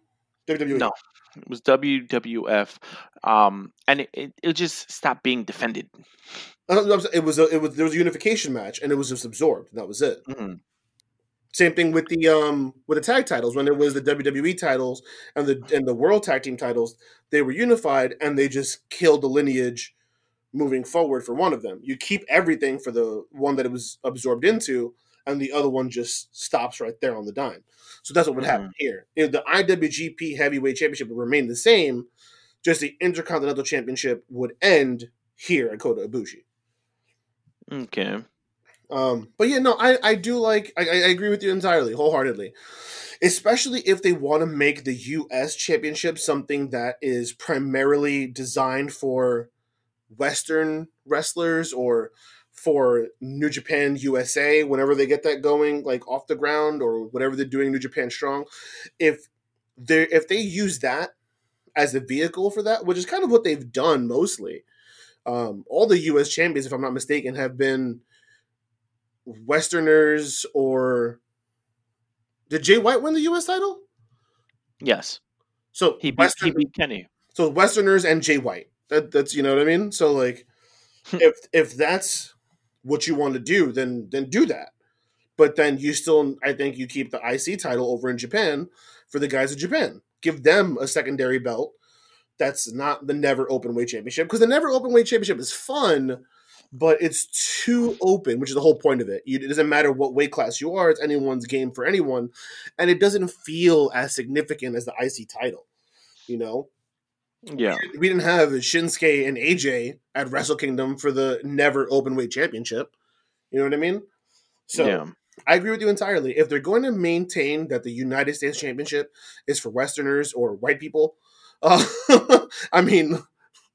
WWE. No. It was WWF, um, and it, it, it just stopped being defended. Uh, no, I'm saying It was a, it was there was a unification match and it was just absorbed. That was it. Mhm. Same thing with the um with the tag titles when it was the WWE titles and the and the World Tag Team titles, they were unified and they just killed the lineage moving forward for one of them. You keep everything for the one that it was absorbed into, and the other one just stops right there on the dime. So that's what would happen here. You know, the IWGP Heavyweight Championship would remain the same, just the Intercontinental Championship would end here at Kota Ibushi. Okay. Um, but yeah, no, I, I do like I, I agree with you entirely, wholeheartedly. Especially if they want to make the US championship something that is primarily designed for Western wrestlers or for New Japan USA whenever they get that going, like off the ground or whatever they're doing New Japan Strong. If they if they use that as a vehicle for that, which is kind of what they've done mostly. Um, all the US champions, if I'm not mistaken, have been Westerners or did Jay White win the U.S. title? Yes, So he beat, Western, he beat Kenny. so Westerners and Jay White. That, that's you know what I mean. So like, if if that's what you want to do, then then do that. But then you still, I think you keep the IC title over in Japan for the guys in Japan. Give them a secondary belt. That's not the never open weight championship because the never open weight championship is fun, but it's too open, which is the whole point of it. It doesn't matter what weight class you are; it's anyone's game for anyone, and it doesn't feel as significant as the IC title. You know, Yeah. we didn't have Shinsuke and AJ at Wrestle Kingdom for the never open weight championship. You know what I mean? So yeah. I agree with you entirely. If they're going to maintain that the United States Championship is for Westerners or white people, uh, I mean,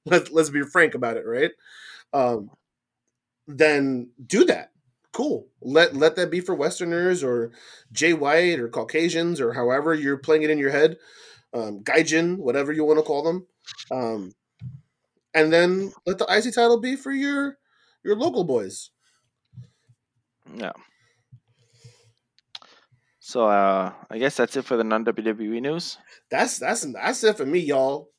let's let's be frank about it, right? Um, then do that. Cool. Let let that be for Westerners or Jay White or Caucasians or however you're playing it in your head, um, Gaijin, whatever you want to call them, um, and then let the IC title be for your your local boys. Yeah. So uh, I guess that's it for the non WWE news. That's that's that's it for me, y'all.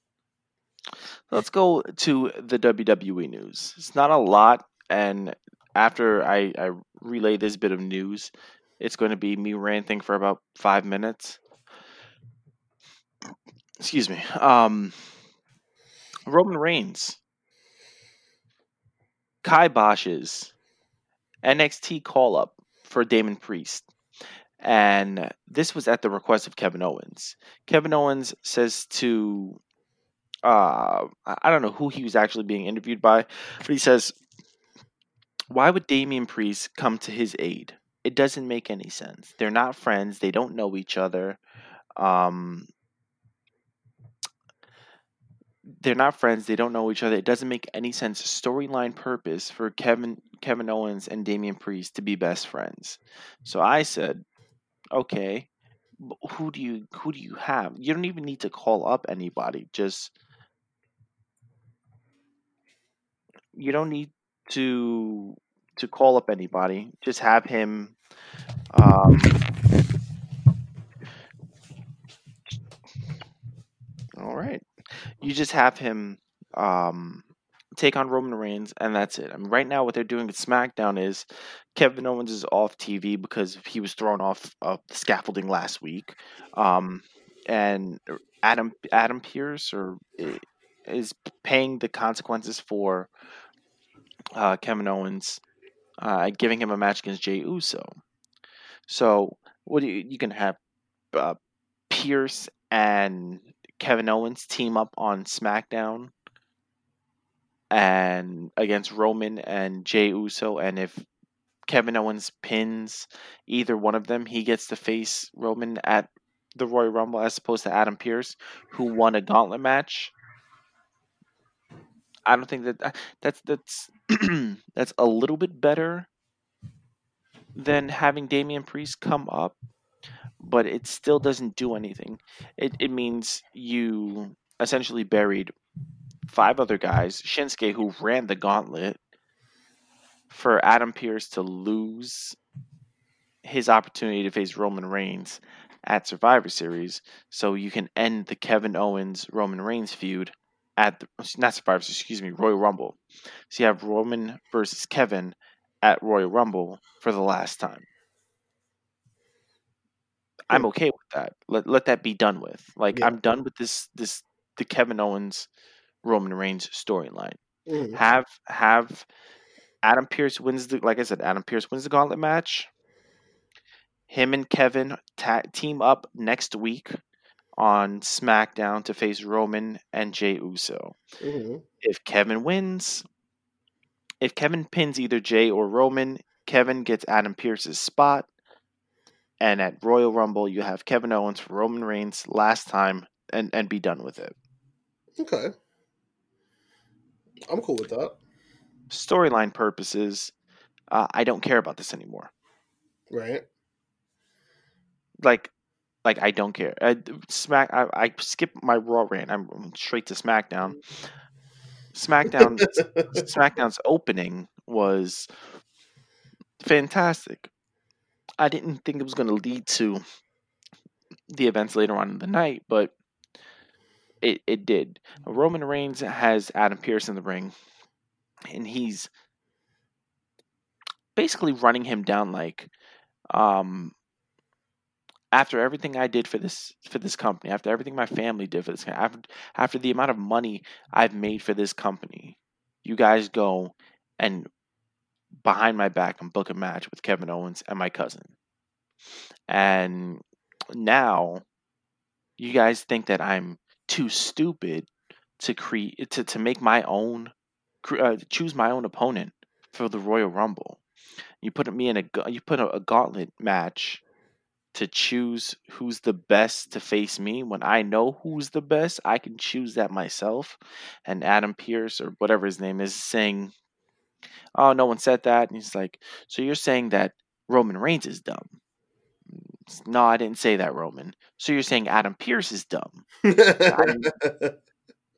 Let's go to the WWE news. It's not a lot, and after I, I relay this bit of news, it's going to be me ranting for about five minutes. Excuse me. Um, Roman Reigns, Kai Bosch's NXT call up for Damian Priest. And this was at the request of Kevin Owens. Kevin Owens says to uh I don't know who he was actually being interviewed by, but he says, Why would Damian Priest come to his aid? It doesn't make any sense. They're not friends, they don't know each other. Um they're not friends, they don't know each other. It doesn't make any sense storyline purpose for Kevin Kevin Owens and Damian Priest to be best friends. So I said, Okay, who do you who do you have? You don't even need to call up anybody. Just you don't need to to call up anybody. Just have him um all right. You just have him um take on Roman Reigns and that's it. I mean right now what they're doing at SmackDown is Kevin Owens is off TV because he was thrown off of the scaffolding last week. Um and Adam Adam Pearce or is paying the consequences for uh, Kevin Owens uh, giving him a match against Jey Uso. So what you, you can have uh, Pearce and Kevin Owens team up on SmackDown and against Roman and Jey Uso, and if Kevin Owens pins either one of them, he gets to face Roman at the Royal Rumble as opposed to Adam Pearce, who won a gauntlet match. I don't think that uh, that's that's that's a little bit better than having Damian Priest come up, but it still doesn't do anything. It it means you essentially buried five other guys, Shinsuke who ran the gauntlet for Adam Pearce to lose his opportunity to face Roman Reigns at Survivor Series, so you can end the Kevin Owens Roman Reigns feud at the, not Survivor, excuse me, Royal Rumble. So you have Roman versus Kevin at Royal Rumble for the last time. I'm okay with that. Let let that be done with. Like Yeah. I'm done with this this the Kevin Owens Roman Reigns storyline. Mhm. Have have Adam Pearce wins the like I said, Adam Pearce wins the gauntlet match. Him and Kevin ta- team up next week on SmackDown to face Roman and Jey Uso. Mhm. If Kevin wins, if Kevin pins either Jey or Roman, Kevin gets Adam Pearce's spot. And at Royal Rumble, you have Kevin Owens for Roman Reigns last time and, and be done with it. Okay. I'm cool with that. Storyline purposes, uh, I don't care about this anymore. Right. Like, like I don't care. I, Smack. I, I skip my Raw rant. I'm straight to SmackDown. SmackDown. SmackDown's opening was fantastic. I didn't think it was going to lead to the events later on in the night, but it it did. Roman Reigns has Adam Pearce in the ring, and he's basically running him down like um after everything I did for this for this company, after everything my family did for this after after the amount of money I've made for this company, you guys go and behind my back and book a match with Kevin Owens and my cousin. And now you guys think that I'm too stupid to create to, to make my own uh, choose my own opponent for the Royal Rumble. You put me in a you put a, a gauntlet match to choose who's the best to face me when I know who's the best. I can choose that myself. And Adam Pearce or whatever his name is saying, "Oh, no one said that." And he's like, "So you're saying that Roman Reigns is dumb?" No, I didn't say that, Roman. So you're saying Adam Pearce is dumb? It's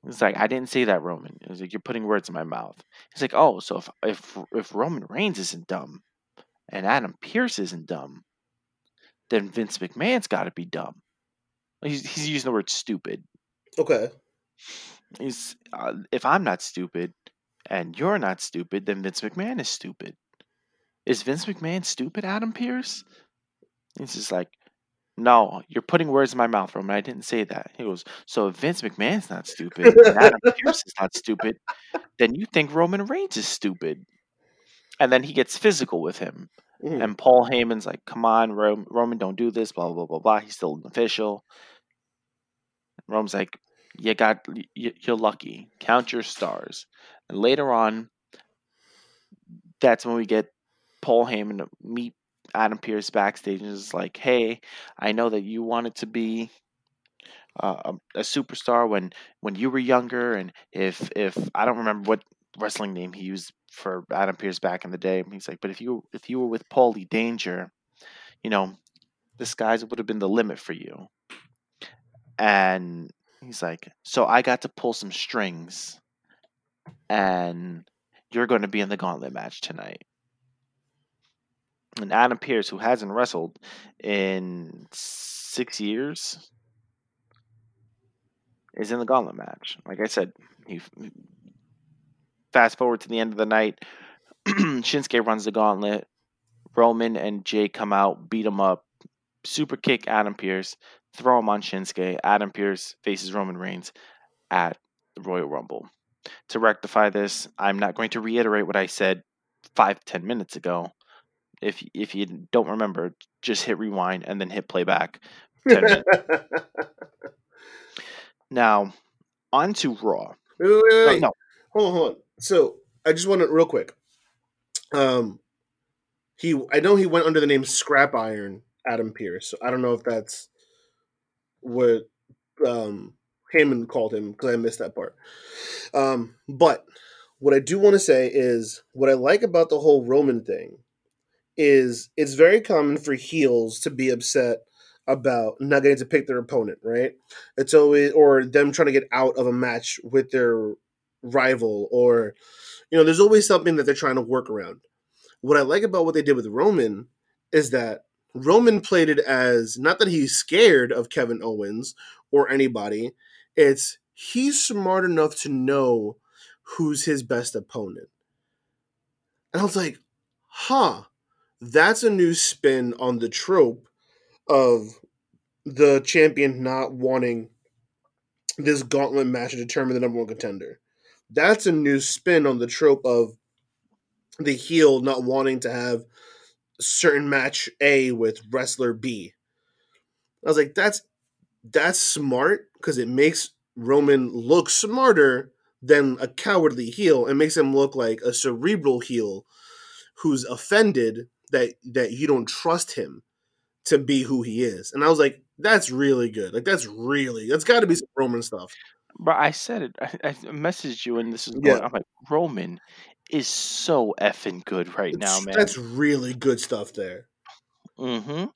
like I didn't say that, Roman. It was like you're putting words in my mouth. He's like, oh, so if if if Roman Reigns isn't dumb, and Adam Pearce isn't dumb, then Vince McMahon's got to be dumb. He's he's using the word stupid. okay. He's uh, if I'm not stupid, and you're not stupid, then Vince McMahon is stupid. Is Vince McMahon stupid, Adam Pearce? He's just like, no, you're putting words in my mouth, Roman. I didn't say that. He goes, so if Vince McMahon's not stupid, and Adam Pearce is not stupid, then you think Roman Reigns is stupid. And then he gets physical with him. Mhm. And Paul Heyman's like, come on, Roman, don't do this, blah, blah, blah, blah. He's still an official. Roman's like, you got, you're lucky. Count your stars. And later on, that's when we get Paul Heyman to meet Adam Pearce backstage and is like, hey, I know that you wanted to be uh, a, a superstar when when you were younger, and if if I don't remember what wrestling name he used for Adam Pearce back in the day, he's like, but if you if you were with Paulie Danger, you know, the skies would have been the limit for you. And he's like, so I got to pull some strings, and you're going to be in the gauntlet match tonight. And Adam Pearce, who hasn't wrestled in six years, is in the gauntlet match. Like I said, he fast forward to the end of the night. Shinsuke runs the gauntlet. Roman and Jey come out, beat him up, super kick Adam Pearce, throw him on Shinsuke. Adam Pearce faces Roman Reigns at the Royal Rumble. To rectify this, I'm not going to reiterate what I said five ten minutes ago. If if you don't remember, just hit rewind and then hit playback. Now, on to Raw. Wait, wait, wait, No, no, Hold on, hold on. So I just want to real quick. Um, he I know he went under the name Scrap Iron Adam Pearce. So I don't know if that's what um Heyman called him because I missed that part. Um, but what I do want to say is what I like about the whole Roman thing is it's very common for heels to be upset about not getting to pick their opponent, right? It's always or them trying to get out of a match with their rival or you know, there's always something that they're trying to work around. What I like about what they did with Roman is that Roman played it as not that he's scared of Kevin Owens or anybody, it's he's smart enough to know who's his best opponent. And I was like, huh, that's a new spin on the trope of the champion not wanting this gauntlet match to determine the number one contender. That's a new spin on the trope of the heel not wanting to have certain match A with wrestler B. I was like, that's that's smart because it makes Roman look smarter than a cowardly heel. It makes him look like a cerebral heel who's offended that that you don't trust him to be who he is. And I was like, that's really good. Like that's really that's got to be some Roman stuff. but I said it. I, I messaged you, and this is Yeah. going. I'm like, Roman is so effing good right now, man. That's really good stuff there. Mm-hmm.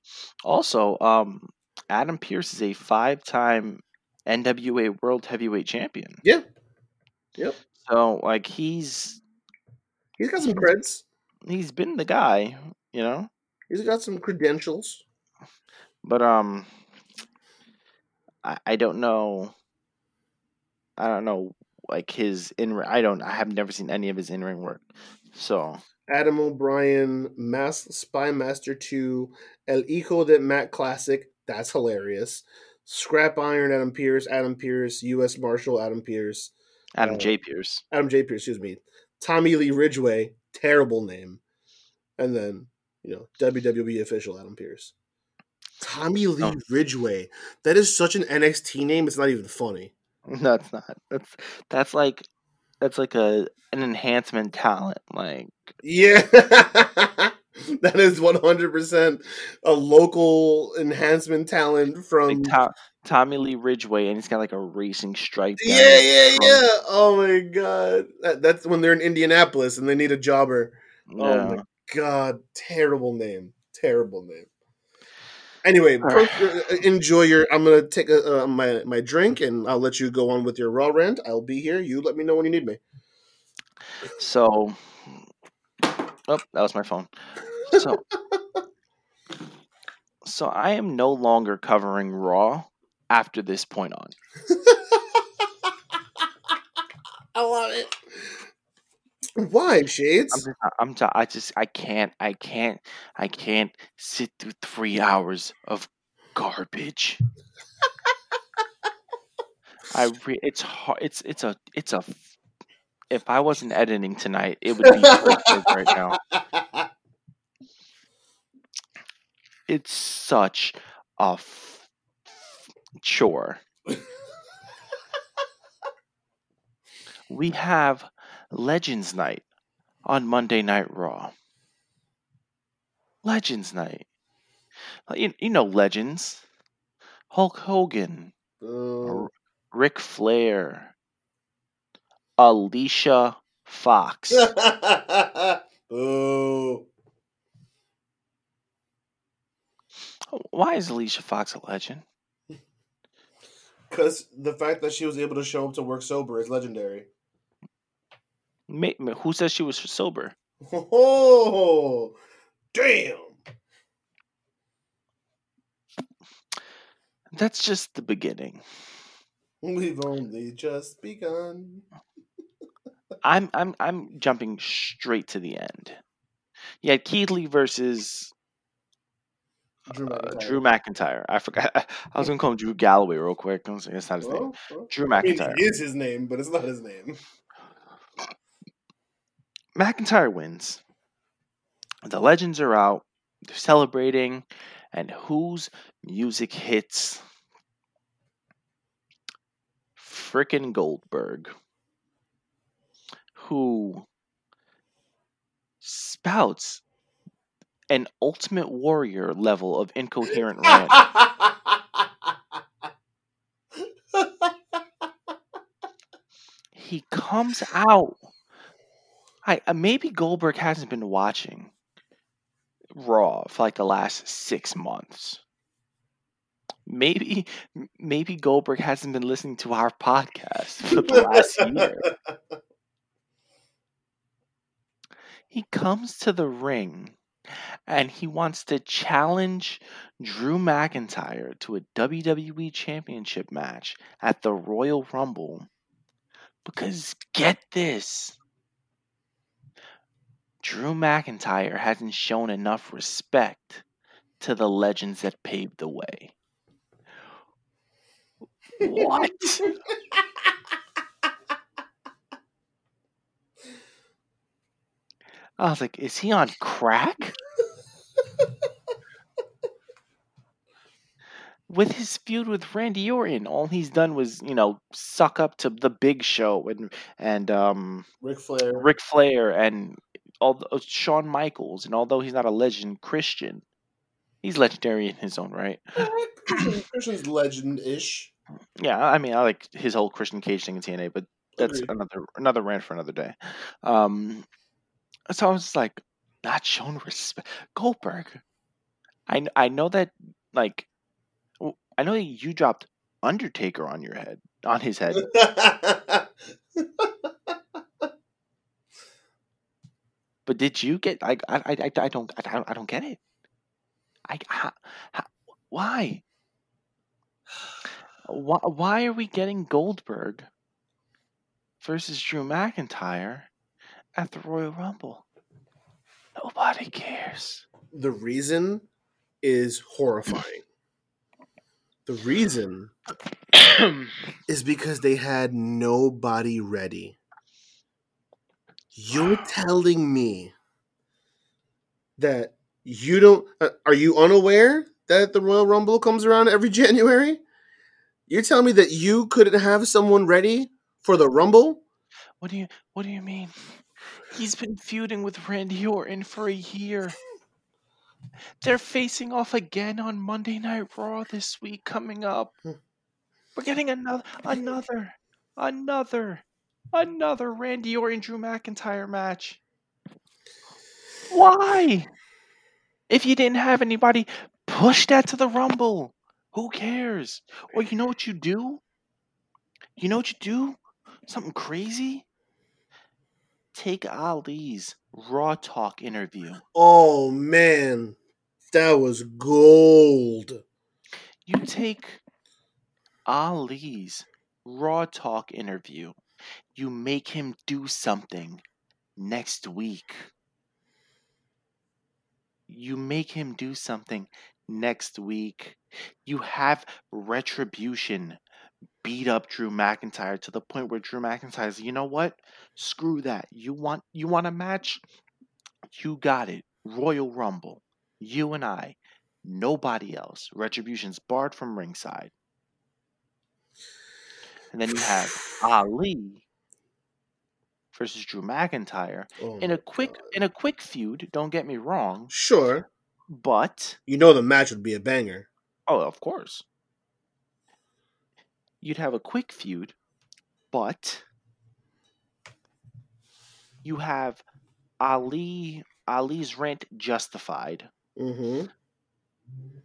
Also, um, Adam Pearce is a five-time NWA World Heavyweight Champion. Yeah. Yep. So, like, he's He's got some creds. he's been the guy, you know. He's got some credentials. But um, I I don't know. I don't know, like his in. I don't. I have never seen any of his in ring work. So Adam O'Brien, Mas- Spy Master 2, El Hijo de Matt Classic. That's hilarious. Scrap Iron, Adam Pearce, Adam Pearce, U.S. Marshal, Adam Pearce, Adam Uh, J. Pearce. Adam J. Pearce, excuse me. Tommy Lee Ridgeway, terrible name. And then, you know, WWE official Adam Pearce. Tommy Lee Oh. Ridgeway. That is such an NXT name, it's not even funny. No, it's not. That's that's like that's like a an enhancement talent. Like Yeah. that is 100% a local enhancement talent from. like To- Tommy Lee Ridgeway, and he's got like a racing stripe. yeah, yeah, front. yeah. Oh my god. That, that's when they're in Indianapolis and they need a jobber. Oh my god. Terrible name. Terrible name. Anyway, per- uh, enjoy your. I'm gonna take a, uh, my my drink and I'll let you go on with your raw rant. I'll be here. You let me know when you need me. So, oh, that was my phone. So, so I am no longer covering Raw after this point on. I love it. Why I'm shades? just, I'm, t- I just, I can't, I can't, I can't sit through three hours of garbage. I, re- it's hard. It's, it's a, it's a. If I wasn't editing tonight, it would be perfect right now. It's such a f- chore. we have Legends Night on Monday Night Raw. Legends Night. You, you know Legends. Hulk Hogan, Oh. Ric Flair, Alicia Fox. Boo. Why is Alicia Fox a legend? Because the fact that she was able to show up to work sober is legendary. Who says she was sober? Oh, damn. That's just the beginning. We've only just begun. I'm I'm I'm jumping straight to the end. You had Keith Lee versus Drew Uh, McIntyre. Drew McIntyre. I forgot. I was gonna call him Drew Galloway real quick. I was like, That's not his name. Well, well, Drew I mean, McIntyre. it is his name, but it's not his name. McIntyre wins. The legends are out. They're celebrating, and whose music hits? Frickin' Goldberg, who spouts an Ultimate Warrior level of incoherent rant. he comes out. I uh, maybe Goldberg hasn't been watching Raw for like the last six months. Maybe maybe Goldberg hasn't been listening to our podcast for the last year. He comes to the ring and he wants to challenge Drew McIntyre to a WWE Championship match at the Royal Rumble. Because get this Drew McIntyre hasn't shown enough respect to the legends that paved the way. What? I was like, is he on crack? with his feud with Randy Orton, all he's done was, you know, suck up to the Big Show and and um Ric Flair. Ric Flair and all uh, Shawn Michaels, and although he's not a legend Christian, he's legendary in his own right. Christian, Christian's legend-ish. Yeah, I mean, I like his whole Christian Cage thing in TNA, but that's Agreed. another another rant for another day. Um, so I was like, not shown respect. Goldberg, I I know that like, I know that you dropped Undertaker on your head, on his head, but did you get? I I I, I I don't I don't I don't get it. I how, how, why? Why why are we getting Goldberg versus Drew McIntyre at the Royal Rumble? Nobody cares. the reason is horrifying. The reason is because they had nobody ready. You're telling me that you don't uh, are you unaware that the Royal Rumble comes around every January? You're telling me that you couldn't have someone ready for the Rumble? what do you what do you mean? He's been feuding with Randy Orton for a year. They're facing off again on Monday Night Raw this week coming up. We're getting another another another another Randy Orton Drew McIntyre match. Why? If you didn't have anybody, push that to the Rumble. Who cares? Or you know what you do? You know what you do? Something crazy? Take Ali's Raw Talk interview. Oh man, that was gold. You take Ali's Raw Talk interview. You make him do something next week. You make him do something next week. You have retribution beat up Drew McIntyre to the point where Drew McIntyre's, you know what? Screw that. You want you want a match? You got it. Royal Rumble. You and I. Nobody else. Retribution's barred from ringside. And then you have Ali versus Drew McIntyre Oh in a quick God. in a quick feud. Don't get me wrong, Sure, but you know the match would be a banger. oh, of course, you'd have a quick feud, but you have Ali Ali's rant justified. Mm-hmm.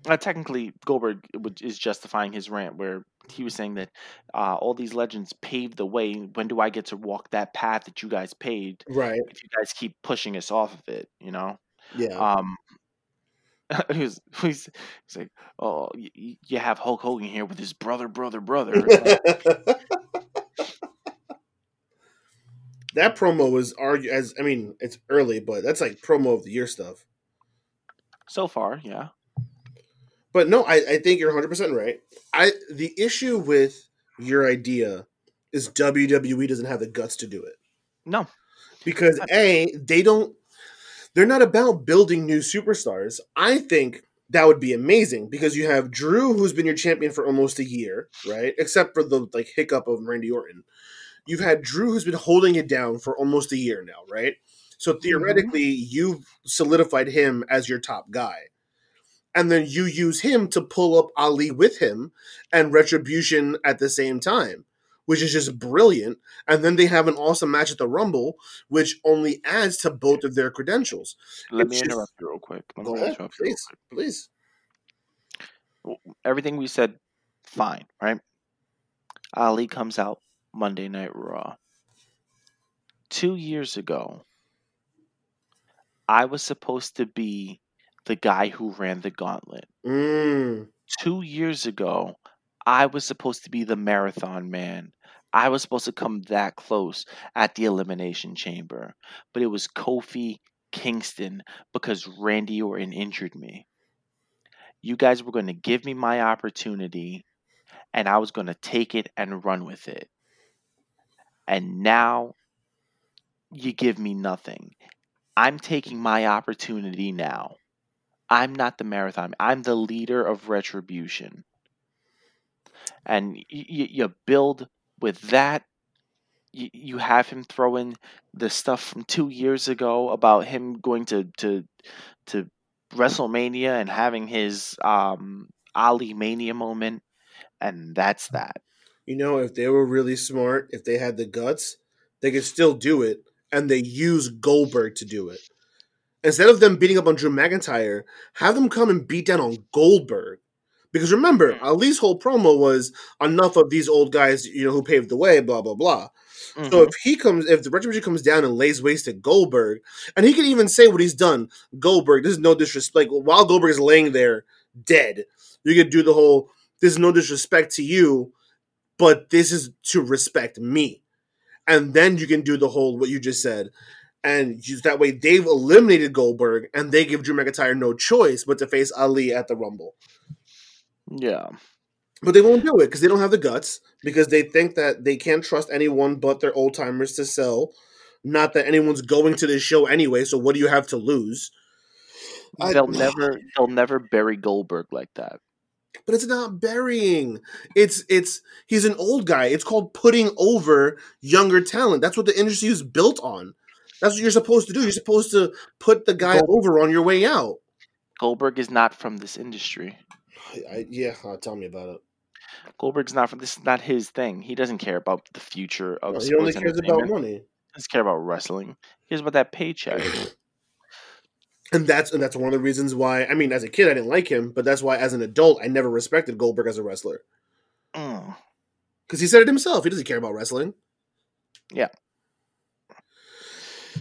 Uh, technically, Goldberg is justifying his rant where he was saying that uh, all these legends paved the way. When do I get to walk that path that you guys paved? Right. If you guys keep pushing us off of it, you know. Yeah. Um, he was, he's, he's like, oh, y- y- you have Hulk Hogan here with his brother, brother, brother. That promo was argue as I mean it's early, but that's like promo of the year stuff. so far, yeah. But no, I, I think you're 100 percent right. I the issue with your idea is WWE doesn't have the guts to do it No. because a they don't they're not about building new superstars. I think that would be amazing because you have Drew who's been your champion for almost a year, right? Except for the like hiccup of Randy Orton. You've had Drew who's been holding it down for almost a year now, right? So mm-hmm. theoretically, you've solidified him as your top guy. And then you use him to pull up Ali with him and Retribution at the same time, which is just brilliant. And then they have an awesome match at the Rumble, which only adds to both of their credentials. Let It's me just- interrupt you real quick. Go ahead, interrupt you real please, please. Everything we said, fine, right? Ali comes out Monday Night Raw. Two years ago, I was supposed to be the guy who ran the gauntlet. Mm, two years ago, I was supposed to be the marathon man. I was supposed to come that close at the Elimination Chamber, but it was Kofi Kingston because Randy Orton injured me. You guys were going to give me my opportunity, and I was going to take it and run with it. And now you give me nothing. I'm taking my opportunity now. I'm not the marathon. I'm the leader of retribution. And y- y- you build with that. You, you have him throw in the stuff from two years ago about him going to to to WrestleMania and having his um, Ali Mania moment, and that's that. you know, if they were really smart, if they had the guts, they could still do it, and they use Goldberg to do it. Instead of them beating up on Drew McIntyre, have them come and beat down on Goldberg. Because remember, Ali's whole promo was enough of these old guys, you know, who paved the way, blah blah blah. So Mhm. if he comes, if the Retribution comes down and lays waste to Goldberg, and he can even say what he's done, Goldberg, this is no disrespect. Like, while Goldberg is laying there dead, you could do the whole, this is no disrespect to you, but this is to respect me. And then you can do the whole, what you just said. And just that way, they've eliminated Goldberg, and they give Drew McIntyre no choice but to face Ali at the Rumble. Yeah, But they won't do it because they don't have the guts because they think that they can't trust anyone but their old timers to sell. Not that anyone's going to this show anyway, so what do you have to lose? I- they'll never they'll never bury Goldberg like that. But it's not burying. It's it's he's an old guy. It's called putting over younger talent. That's what the industry is built on. That's what you're supposed to do. You're supposed to put the guy Gold- over on your way out. Goldberg is not from this industry. I, yeah, uh, tell me about it. Goldberg's not from this is not his thing. He doesn't care about the future of he only cares about money. He doesn't care about wrestling. He cares about that paycheck. and that's and that's one of the reasons why. I mean, as a kid, I didn't like him, but that's why, as an adult, I never respected Goldberg as a wrestler Mm. because he said it himself. He doesn't care about wrestling. Yeah.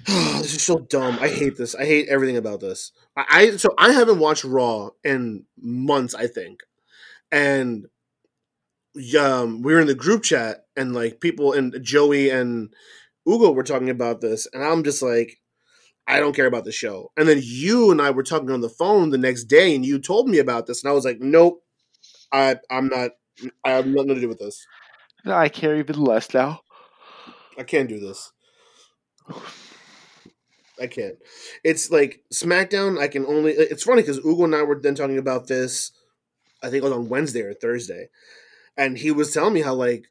This is so dumb. I hate this. I hate everything about this. I, I so I haven't watched Raw in months. I think, and um, we were in the group chat, and like people and Joey and Ugo were talking about this, and I'm just like, I don't care about the show. And then you and I were talking on the phone the next day, and you told me about this, and I was like, nope, I I'm not. I have nothing to do with this. I care even less now. I can't do this. I can't. It's like SmackDown. I can only. It's funny because Ugo and I were then talking about this. I think it was on Wednesday or Thursday, and he was telling me how like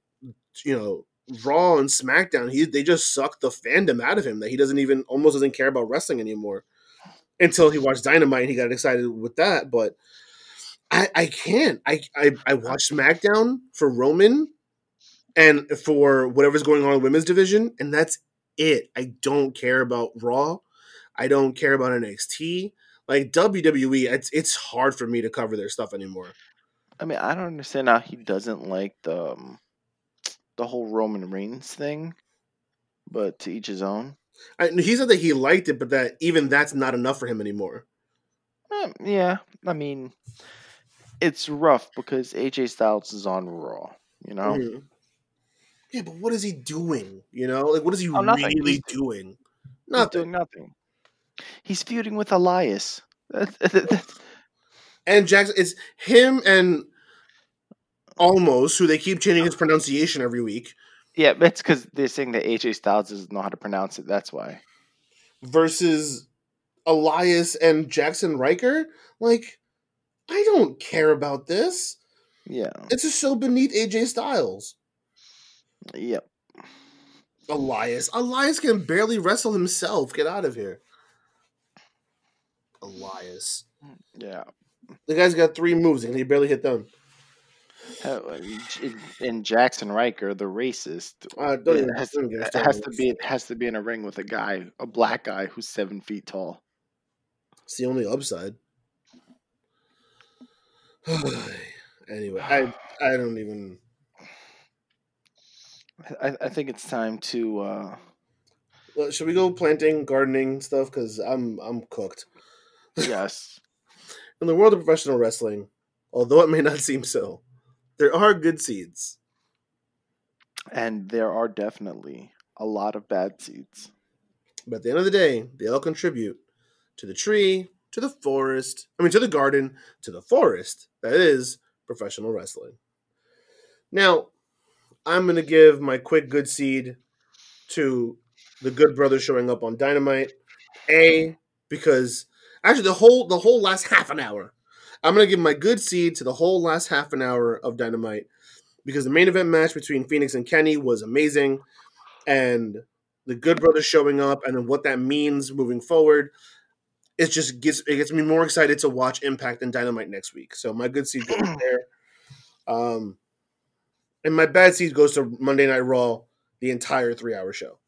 you know Raw and SmackDown. He they just sucked the fandom out of him that he doesn't even almost doesn't care about wrestling anymore until he watched Dynamite and he got excited with that. But I I can't. I I, I watched SmackDown for Roman and for whatever's going on in women's division, and that's it. I don't care about Raw. I don't care about NXT. Like WWE, it's it's hard for me to cover their stuff anymore. I mean, I don't understand how he doesn't like the um, the whole Roman Reigns thing, but to each his own. I, he said that he liked it, but that even that's not enough for him anymore. Eh, yeah, I mean, it's rough because AJ Styles is on Raw. You know, Mhm. Yeah, but what is he doing? You know, like what is he Oh, really He's- doing? Nothing. doing nothing. He's feuding with Elias. And Jaxson, it's him and almost who they keep changing his pronunciation every week. Yeah, that's because they're saying that AJ Styles doesn't know how to pronounce it. That's why. Versus Elias and Jaxson Ryker. Like, I don't care about this. Yeah. It's just so beneath AJ Styles. Yep. Elias. Elias can barely wrestle himself. Get out of here. Elias. Yeah. The guy's got three moves and he barely hit them. And Jaxson Ryker, the racist, Uh, don't it has, don't get us it has to be it has to be in a ring with a guy, a black guy who's seven feet tall. It's the only upside. anyway, I I don't even. I, I think it's time to. uh Well, should we go planting, gardening stuff? Because I'm I'm cooked. Yes. In the world of professional wrestling, although it may not seem so, there are good seeds. And there are definitely a lot of bad seeds. But at the end of the day, they all contribute to the tree, to the forest, I mean, to the garden, to the forest that is professional wrestling. Now, I'm going to give my quick good seed to the Good Brothers showing up on Dynamite. A, because actually the whole the whole last half an hour. I'm going to give my good seed to the whole last half an hour of Dynamite because the main event match between Fenix and Kenny was amazing and the Good Brothers showing up and what that means moving forward. It just gets it gets me more excited to watch Impact and Dynamite next week. So my good seed goes there. Um, and my bad seed goes to Monday Night Raw, the entire three hour show.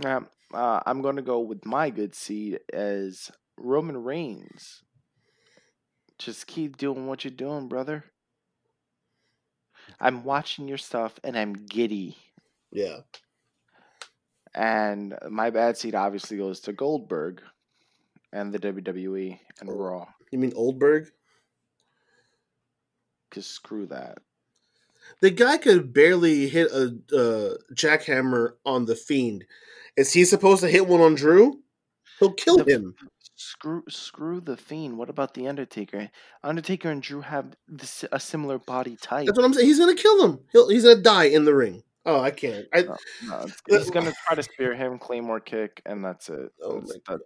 Yeah, uh, I'm going to go with my good seed as Roman Reigns. Just keep doing what you're doing, brother. I'm watching your stuff and I'm giddy. Yeah. And my bad seed obviously goes to Goldberg and the WWE and Oh. Raw. You mean Oldberg? Because screw that. The guy could barely hit a uh, jackhammer on the Fiend. Is he supposed to hit one on Drew? He'll kill The- him. Screw, screw the Fiend. What about the Undertaker? Undertaker and Drew have this, a similar body type. That's what I'm saying. He's gonna kill him. He'll, he's gonna die in the ring. Oh, I can't. I, No, no, he's gonna try to spear him, Claymore kick, and that's it. Oh That's- my that-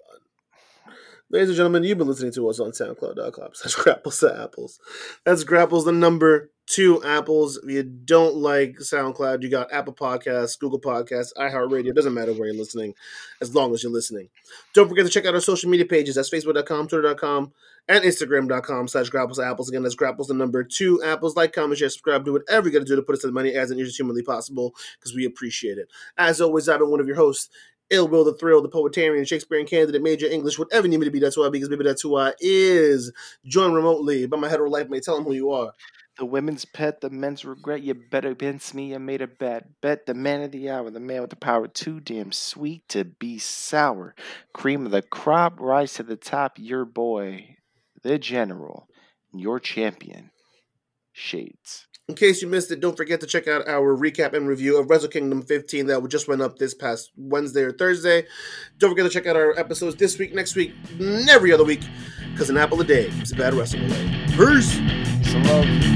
Ladies and gentlemen, you've been listening to us on SoundCloud.com slash Grapples to Apples. That's Grapples, the number two apples. If you don't like SoundCloud, you got Apple Podcasts, Google Podcasts, iHeartRadio. Doesn't matter where you're listening, as long as you're listening. Don't forget to check out our social media pages. That's Facebook.com, Twitter.com, and Instagram.com slash Grapples Apples. Again, that's Grapples, the number two apples. Like, comment, share, subscribe. Do whatever you got to do to put us to the money as it is humanly possible because we appreciate it. As always, I've been one of your hosts, Ill Will the Thrill, the Poetarian, Shakespearean candidate, major English, whatever you need me to be, that's who I be, because maybe that's who I is. Join remotely by my hetero life mate. Tell them who you are. The women's pet, the men's regret. You better against me. I made a bet. Bet the man of the hour, the man with the power. Too damn sweet to be sour. Cream of the crop, rise to the top. Your boy, the general, your champion. Shades. In case you missed it, don't forget to check out our recap and review of Wrestle Kingdom 15 that just went up this past Wednesday or Thursday. Don't forget to check out our episodes this week, next week, and every other week, because an apple a day is a bad wrestling away. Peace! So love.